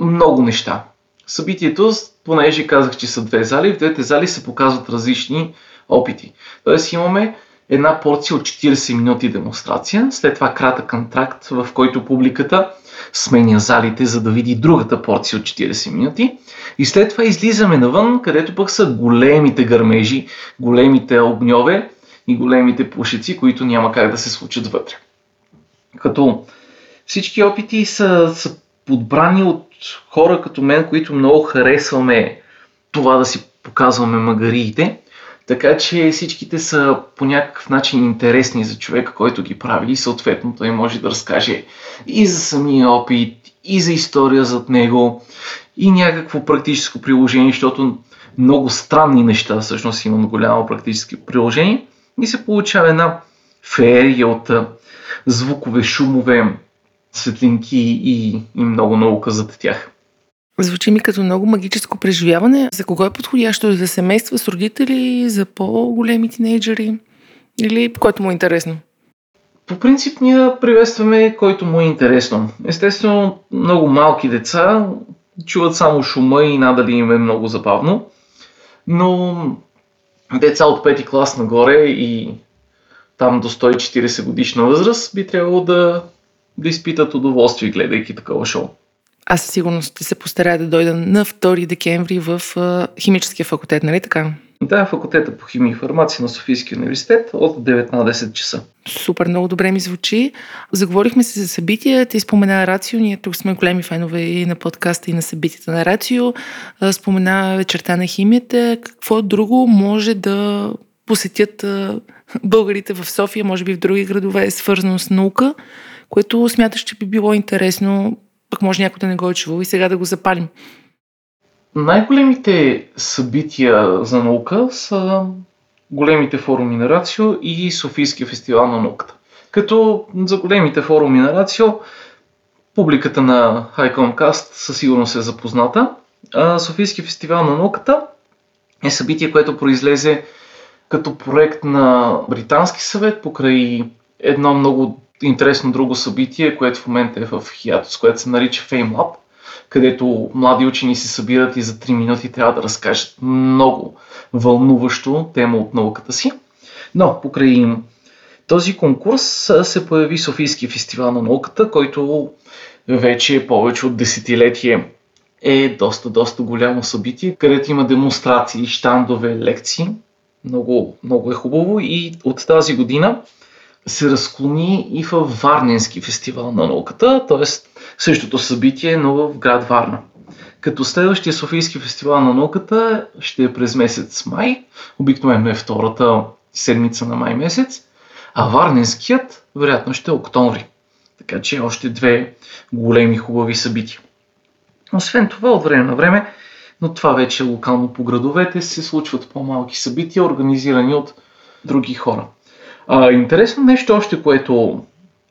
много неща. Събитието понеже казах, че са две зали, в двете зали се показват различни опити. Тоест имаме една порция от 40 минути демонстрация, след това кратък антракт, в който публиката сменя залите, за да види другата порция от 40 минути. И след това излизаме навън, където пък са големите гърмежи, големите огньове и големите пушеци, които няма как да се случат вътре. Като всички опити са, са подбрани от хора като мен, които много харесваме това да си показваме магариите. Така че всичките са по някакъв начин интересни за човека, който ги прави и съответно той може да разкаже и за самия опит, и за история зад него, и някакво практическо приложение, защото много странни неща, всъщност имат голямо практически приложение и се получава една феерия от звукове, шумове, светлинки и, и много наука зад тях. Звучи ми като много магическо преживяване. За кого е подходящо? За семейства с родители, за по-големи тинейджери или което му е интересно? По принцип ние приветстваме който му е интересно. Естествено, много малки деца чуват само шума и надали им е много забавно. Но деца от пети клас нагоре и там до 140 годишна възраст би трябвало да, да изпитат удоволствие, гледайки такова шоу. Аз със сигурност ще се постарая да дойда на 2 декември в химическия факултет, нали така? Да, факултета по химия и фармация на Софийския университет от 9 на 10 часа. Супер, много добре ми звучи. Заговорихме се за събития. Ти спомена Рацио. Ние тук сме големи фенове и на подкаста, и на събитията на Рацио. Спомена вечерта на химията. Какво друго може да посетят българите в София, може би в други градове, е свързано с наука, което смяташ, че би било интересно, пък може някой да не го е чувал и сега да го запалим. Най-големите събития за наука са големите форуми на Рацио и Софийския фестивал на науката. Като за големите форуми на Рацио публиката на Highcomcast със сигурност е запозната. А Софийския фестивал на науката е събитие, което произлезе като проект на Британски съвет покрай едно много интересно друго събитие, което в момента е в Хиатос, което се нарича FameLab, където млади учени се събират и за 3 минути трябва да разкажат много вълнуващо тема от науката си. Но покрай този конкурс се появи Софийски фестивал на науката, който вече е повече от десетилетие е доста, доста голямо събитие, където има демонстрации, щандове, лекции. Много, много е хубаво и от тази година се разклони и в Варненски фестивал на науката, т.е. същото събитие, но в град Варна. Като следващия Софийски фестивал на науката ще е през месец май, обикновено е втората седмица на май месец, а Варненският вероятно ще е октомври. Така че още две големи хубави събития. Освен това, от време на време, но това вече локално по градовете, се случват по-малки събития, организирани от други хора. А, интересно нещо още, което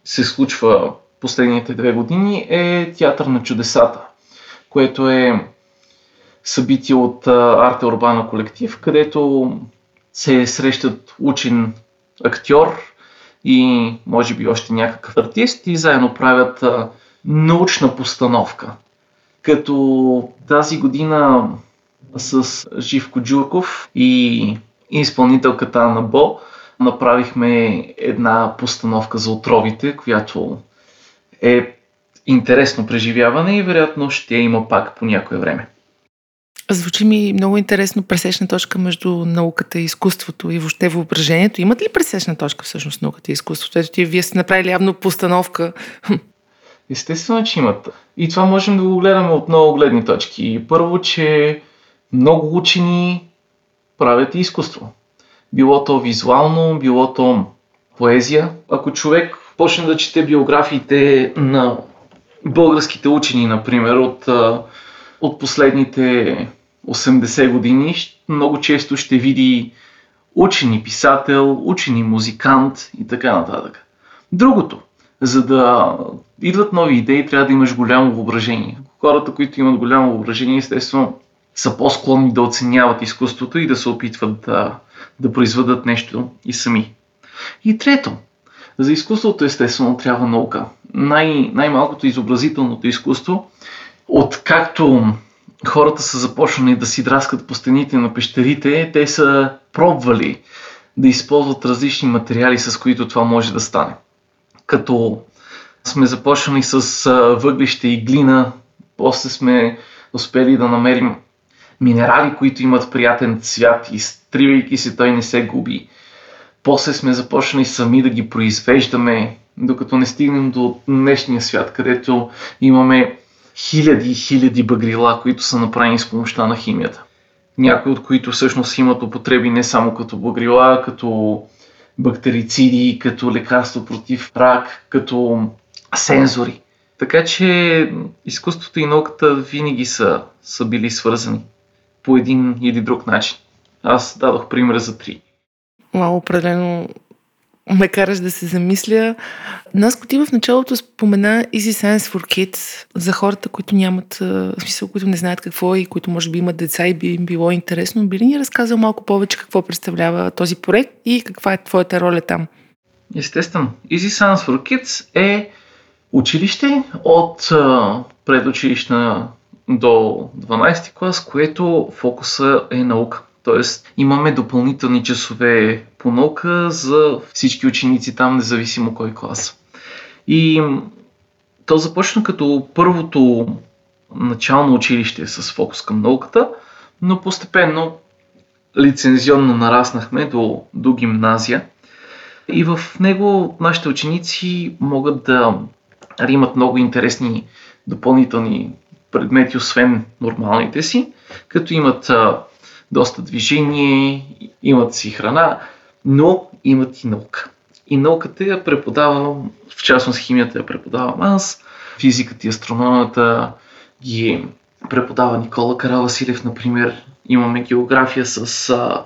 се случва последните две години е Театър на чудесата, което е събитие от Арте Урбана колектив, където се срещат учен актьор и може би още някакъв артист и заедно правят научна постановка. Като тази година с Живко Джурков и изпълнителката на Бо направихме една постановка за отровите, която е интересно преживяване и вероятно ще има пак по някое време. Звучи ми много интересно пресечна точка между науката и изкуството и въобще въображението. Имат ли пресечна точка всъщност науката и изкуството? Ето ти, вие сте направили явно постановка. Естествено, че имат. И това можем да го гледаме от много гледни точки. Първо, че много учени правят и изкуство било то визуално, било то поезия. Ако човек почне да чете биографиите на българските учени, например, от, от последните 80 години, много често ще види учени писател, учени музикант и така нататък. Другото, за да идват нови идеи, трябва да имаш голямо въображение. Хората, които имат голямо въображение, естествено, са по-склонни да оценяват изкуството и да се опитват да, да произведат нещо и сами. И трето, за изкуството естествено трябва наука. Най- най-малкото изобразителното изкуство, откакто хората са започнали да си драскат по стените на пещерите, те са пробвали да използват различни материали, с които това може да стане. Като сме започнали с въглище и глина, после сме успели да намерим минерали, които имат приятен цвят и стривайки се той не се губи. После сме започнали сами да ги произвеждаме, докато не стигнем до днешния свят, където имаме хиляди и хиляди багрила, които са направени с помощта на химията. Някои от които всъщност имат употреби не само като багрила, като бактерициди, като лекарство против рак, като сензори. Така че изкуството и науката винаги са, са били свързани. По един или друг начин. Аз дадох пример за три. Мало определено ме караш да се замисля. Наско ти в началото спомена Easy Science for Kids за хората, които нямат, в смисъл, които не знаят какво е и които може би имат деца и би им било интересно. Би ли ни разказал малко повече какво представлява този проект и каква е твоята роля там? Естествено. Easy Science for Kids е училище от предучилищна до 12 клас, което фокуса е наука. Тоест имаме допълнителни часове по наука за всички ученици там, независимо кой клас. И то започна като първото начално училище с фокус към науката, но постепенно лицензионно нараснахме до, до гимназия. И в него нашите ученици могат да имат много интересни допълнителни предмети, освен нормалните си, като имат а, доста движение, имат си храна, но имат и наука. И науката я преподавам, в частност химията я преподавам аз, физиката и астрономията ги преподава Никола Каравасилев, например. Имаме география с а,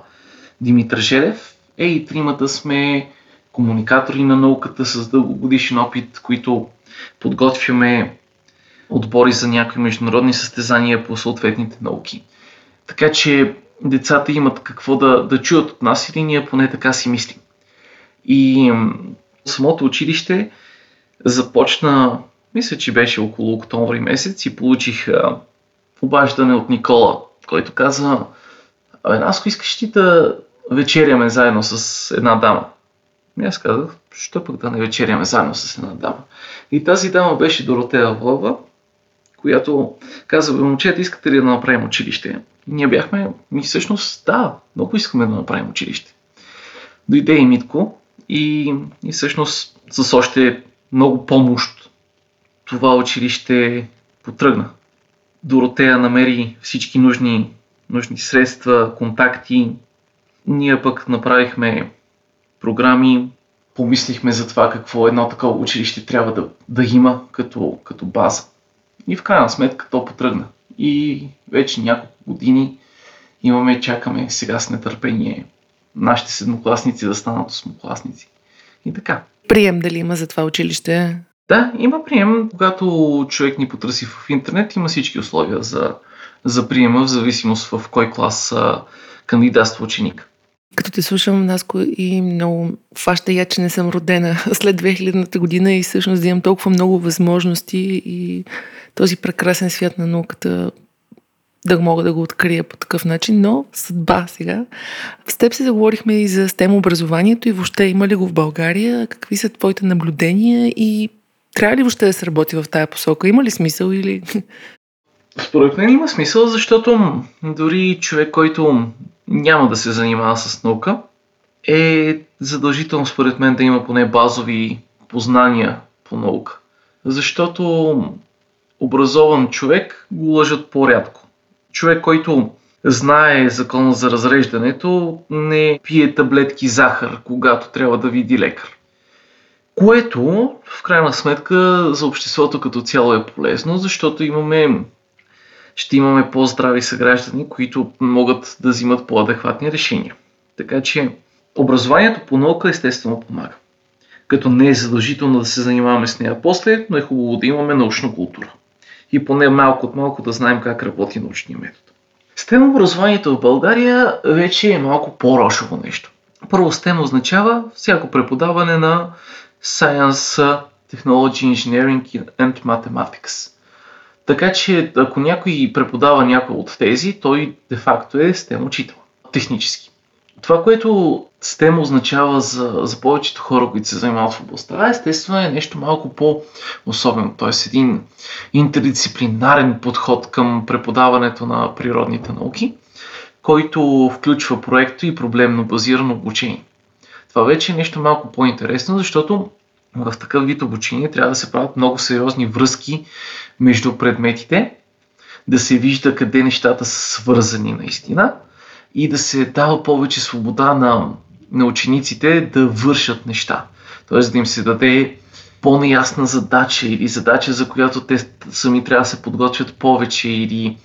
Димитър Желев. Е, и тримата сме комуникатори на науката с дългогодишен опит, които подготвяме отбори за някои международни състезания по съответните науки. Така че децата имат какво да, да чуят от нас или ние поне така си мислим. И самото училище започна, мисля, че беше около октомври месец и получих а, обаждане от Никола, който каза, Абе, Наско, искаш ти да вечеряме заедно с една дама? И аз казах, що пък да не вечеряме заедно с една дама? И тази дама беше Доротея Влова, която каза, момчета, искате ли да направим училище? И ние бяхме, ми всъщност, да, много искаме да направим училище. Дойде и Митко и, и всъщност с още много помощ това училище потръгна. Доротея намери всички нужни, нужни средства, контакти. Ние пък направихме програми, помислихме за това какво едно такова училище трябва да, да има като, като база. И в крайна сметка то потръгна. И вече няколко години имаме, чакаме сега с нетърпение нашите седмокласници да станат осмокласници. И така. Прием дали има за това училище? Да, има прием. Когато човек ни потърси в интернет, има всички условия за, за приема, в зависимост в кой клас кандидатства ученик. Като те слушам, Наско, и много фаща я, че не съм родена след 2000-та година и всъщност да имам толкова много възможности и този прекрасен свят на науката да мога да го открия по такъв начин, но съдба сега. С теб се заговорихме и за STEM образованието и въобще има ли го в България? Какви са твоите наблюдения и трябва ли въобще да се работи в тая посока? Има ли смисъл или... Според мен има смисъл, защото дори човек, който няма да се занимава с наука, е задължително според мен да има поне базови познания по наука. Защото образован човек го лъжат по-рядко. Човек, който знае закона за разреждането, не пие таблетки захар, когато трябва да види лекар. Което, в крайна сметка, за обществото като цяло е полезно, защото имаме, ще имаме по-здрави съграждани, които могат да взимат по-адекватни решения. Така че образованието по наука естествено помага. Като не е задължително да се занимаваме с нея после, но е хубаво да имаме научна култура. И поне малко от малко да знаем как работи научния метод. STEM образованието в България вече е малко по-рошово нещо. Първо STEM означава всяко преподаване на Science, Technology, Engineering and Mathematics. Така че ако някой преподава някой от тези, той де-факто е STEM учител. Технически. Това, което STEM означава за, за повечето хора, които се занимават в областта, естествено е нещо малко по-особено. Т.е. един интердисциплинарен подход към преподаването на природните науки, който включва проекто и проблемно базирано обучение. Това вече е нещо малко по-интересно, защото в такъв вид обучение трябва да се правят много сериозни връзки между предметите, да се вижда къде нещата са свързани наистина и да се дава повече свобода на, на учениците да вършат неща. Тоест да им се даде по-неясна задача или задача, за която те сами трябва да се подготвят повече или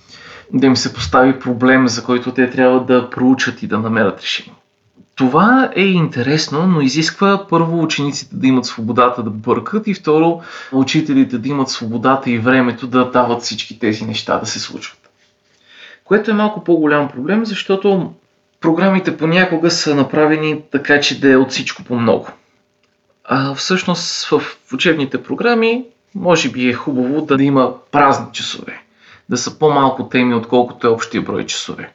да им се постави проблем, за който те трябва да проучат и да намерят решение. Това е интересно, но изисква първо учениците да имат свободата да бъркат и второ учителите да имат свободата и времето да дават всички тези неща да се случват. Което е малко по-голям проблем, защото програмите понякога са направени така, че да е от всичко по много. А всъщност в учебните програми може би е хубаво да има празни часове, да са по-малко теми, отколкото е общия брой часове.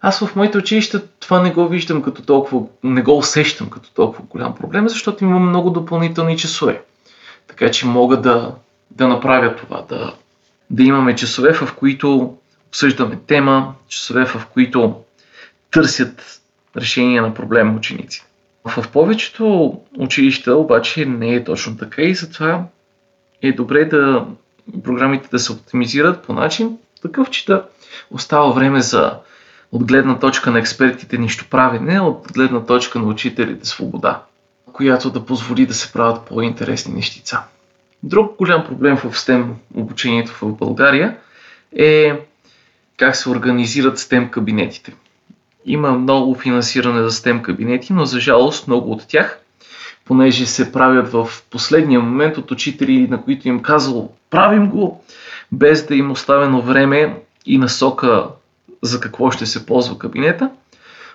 Аз в моите училища това не го виждам като толкова, не го усещам като толкова голям проблем, защото имам много допълнителни часове. Така че мога да, да направя това, да, да имаме часове, в които обсъждаме тема, часове, в които търсят решение на проблема ученици. В повечето училища обаче не е точно така и затова е добре да програмите да се оптимизират по начин такъв, че да остава време за от гледна точка на експертите нищо правене, от гледна точка на учителите свобода, която да позволи да се правят по-интересни нещица. Друг голям проблем в STEM обучението в България е как се организират STEM кабинетите. Има много финансиране за STEM кабинети, но за жалост много от тях, понеже се правят в последния момент от учители, на които им казало правим го, без да им оставено време и насока за какво ще се ползва кабинета,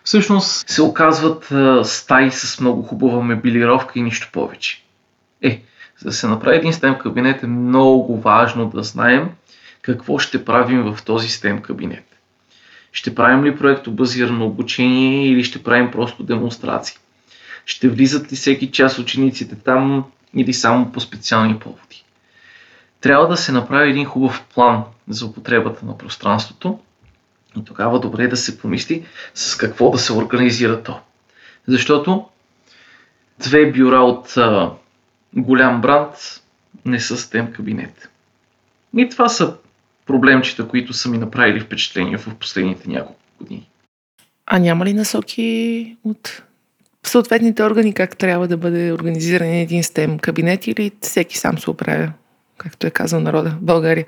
всъщност се оказват стаи с много хубава мебилировка и нищо повече. Е, за да се направи един STEM кабинет е много важно да знаем какво ще правим в този STEM кабинет. Ще правим ли проекто базирано обучение или ще правим просто демонстрации? Ще влизат ли всеки час учениците там или само по специални поводи? Трябва да се направи един хубав план за употребата на пространството и тогава добре да се помисли с какво да се организира то. Защото две бюра от а, голям бранд не са STEM кабинет. И това са проблемчета, които са ми направили впечатление в последните няколко години. А няма ли насоки от съответните органи как трябва да бъде организиран един STEM кабинет или всеки сам се оправя, както е казал народа в България?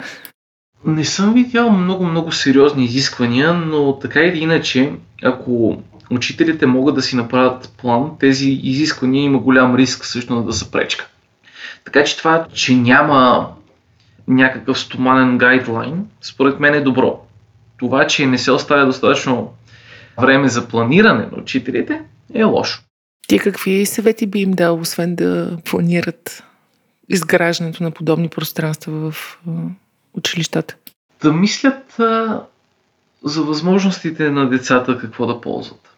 Не съм видял много-много сериозни изисквания, но така или иначе, ако учителите могат да си направят план, тези изисквания има голям риск всъщност да са пречка. Така че това, че няма някакъв стоманен гайдлайн, според мен е добро. Това, че не се оставя достатъчно време за планиране на учителите, е лошо. Ти какви съвети би им дал, освен да планират изграждането на подобни пространства в училищата? Да мислят а, за възможностите на децата какво да ползват.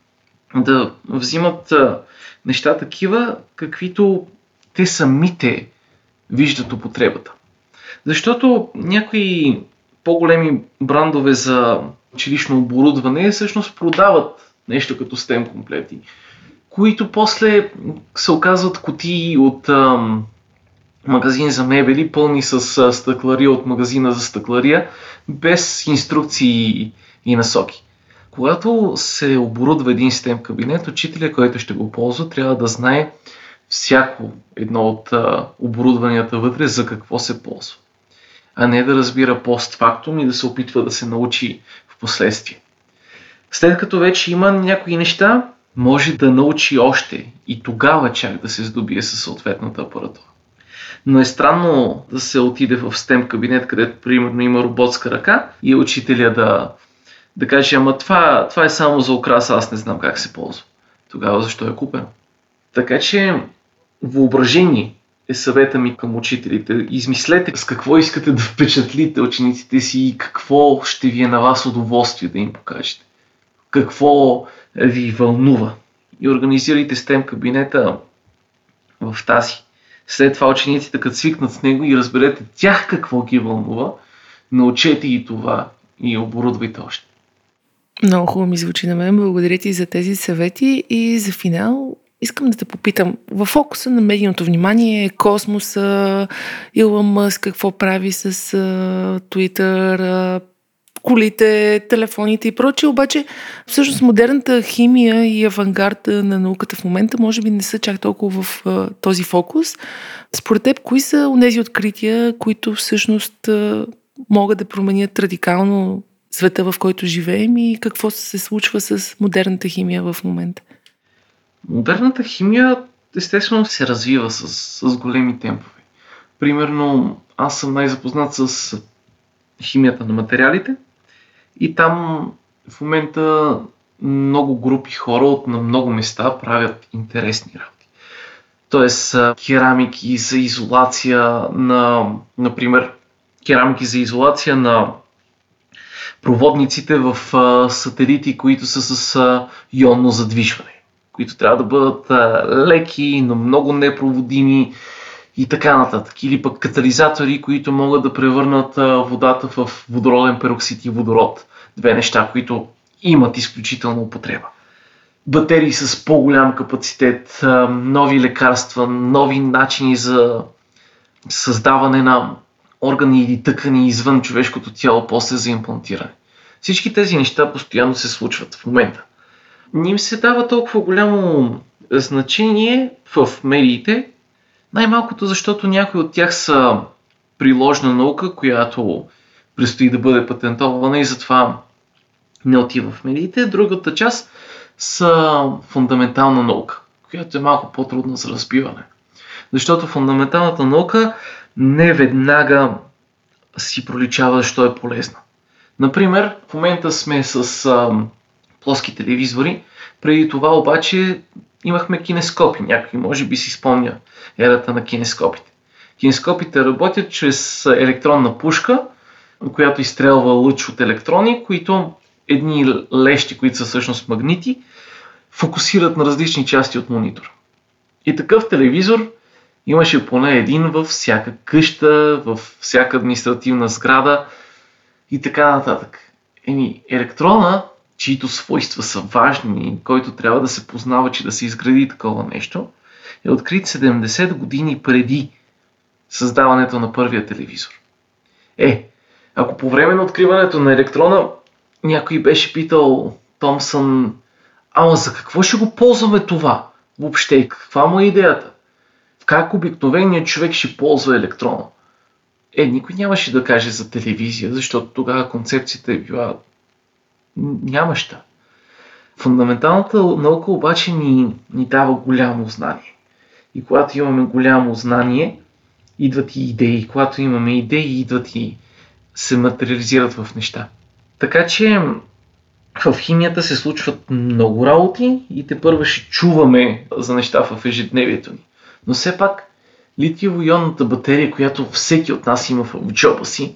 Да взимат а, неща такива, каквито те самите виждат употребата. Защото някои по-големи брандове за училищно оборудване всъщност продават нещо като STEM комплети, които после се оказват кутии от ам, магазин за мебели, пълни с стъклария от магазина за стъклария, без инструкции и насоки. Когато се оборудва един STEM кабинет, учителя, който ще го ползва, трябва да знае всяко едно от оборудванията вътре за какво се ползва а не да разбира постфактум и да се опитва да се научи в последствие. След като вече има някои неща, може да научи още и тогава чак да се здобие със съответната апаратура. Но е странно да се отиде в STEM кабинет, където примерно има роботска ръка и учителя да, да каже, ама това, това е само за украса, аз не знам как се ползва. Тогава защо е купено? Така че въображение е съвета ми към учителите. Измислете с какво искате да впечатлите учениците си и какво ще ви е на вас удоволствие да им покажете. Какво ви вълнува. И организирайте STEM кабинета в тази. След това учениците, като свикнат с него и разберете тях какво ги вълнува, научете и това и оборудвайте още. Много хубаво ми звучи на мен. Благодаря ти за тези съвети и за финал Искам да те попитам, в фокуса на медийното внимание е космоса, Илон Мъск, какво прави с Twitter, колите, телефоните и прочие, обаче всъщност модерната химия и авангарда на науката в момента може би не са чак толкова в uh, този фокус. Според теб, кои са тези открития, които всъщност uh, могат да променят радикално света, в който живеем и какво се случва с модерната химия в момента? Модерната химия естествено се развива с, с големи темпове. Примерно, аз съм най-запознат с химията на материалите и там в момента много групи хора от на много места правят интересни работи. Тоест, керамики за изолация на, например, керамики за изолация на проводниците в сателити, които са с ионно задвижване, които трябва да бъдат леки, но много непроводими и така нататък. Или пък катализатори, които могат да превърнат водата в водороден пероксид и водород. Две неща, които имат изключителна употреба. Батерии с по-голям капацитет, нови лекарства, нови начини за създаване на органи или тъкани извън човешкото тяло после за имплантиране. Всички тези неща постоянно се случват в момента. Не им се дава толкова голямо значение в медиите, най-малкото защото някои от тях са приложна наука, която предстои да бъде патентована и затова не отива в медиите. Другата част са фундаментална наука, която е малко по-трудна за разбиване. Защото фундаменталната наука не веднага си проличава защо е полезна. Например, в момента сме с а, плоски телевизори, преди това обаче имахме кинескопи. Някой може би си спомня ерата на кинескопите. Кинескопите работят чрез електронна пушка, която изстрелва лъч от електрони, които едни лещи, които са всъщност магнити, фокусират на различни части от монитора. И такъв телевизор имаше поне един във всяка къща, във всяка административна сграда и така нататък. Еми, електрона, чието свойства са важни, който трябва да се познава, че да се изгради такова нещо, е открит 70 години преди създаването на първия телевизор. Е, ако по време на откриването на електрона някой беше питал Томсън, ама за какво ще го ползваме това? Въобще, каква му е идеята? Как обикновеният човек ще ползва електрона? Е, никой нямаше да каже за телевизия, защото тогава концепцията е била нямаща. Фундаменталната наука обаче ни, ни дава голямо знание. И когато имаме голямо знание, идват и идеи. Когато имаме идеи, идват и се материализират в неща. Така че в химията се случват много работи и те първо ще чуваме за неща в ежедневието ни. Но все пак литиево-ионната батерия, която всеки от нас има в джоба си,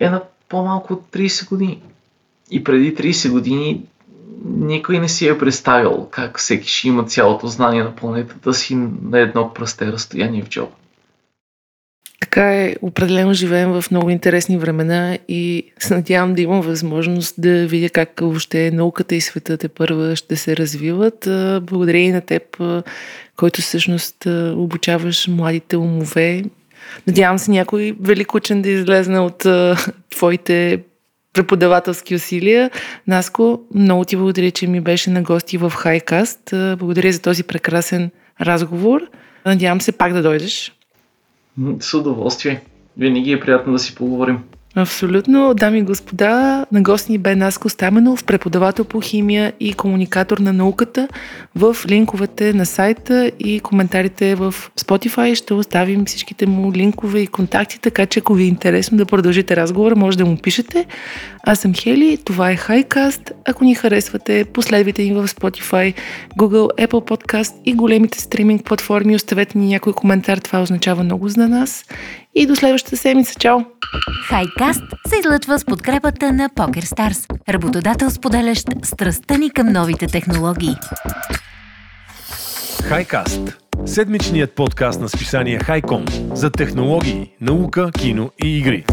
е на по-малко от 30 години. И преди 30 години никой не си е представил как всеки ще има цялото знание на планетата си на едно пръсте разстояние в джоба. Така е, определено живеем в много интересни времена и се надявам да имам възможност да видя как въобще науката и света те първа ще се развиват. Благодаря и на теб, който всъщност обучаваш младите умове. Надявам се някой велик учен да излезне от твоите преподавателски усилия. Наско, много ти благодаря, че ми беше на гости в Хайкаст. Благодаря за този прекрасен разговор. Надявам се пак да дойдеш. С удоволствие. Винаги е приятно да си поговорим. Абсолютно, дами и господа, на гости ни бе Наско Стаменов, преподавател по химия и комуникатор на науката. В линковете на сайта и коментарите в Spotify ще оставим всичките му линкове и контакти, така че ако ви е интересно да продължите разговора, може да му пишете. Аз съм Хели, това е Highcast. Ако ни харесвате, последвайте ни в Spotify, Google, Apple Podcast и големите стриминг платформи. Оставете ни някой коментар, това означава много за нас. И до следващата седмица. Чао! Хайкаст се излъчва с подкрепата на PokerStars, работодател споделящ страстта ни към новите технологии. Хайкаст – седмичният подкаст на списание Хайком за технологии, наука, кино и игри.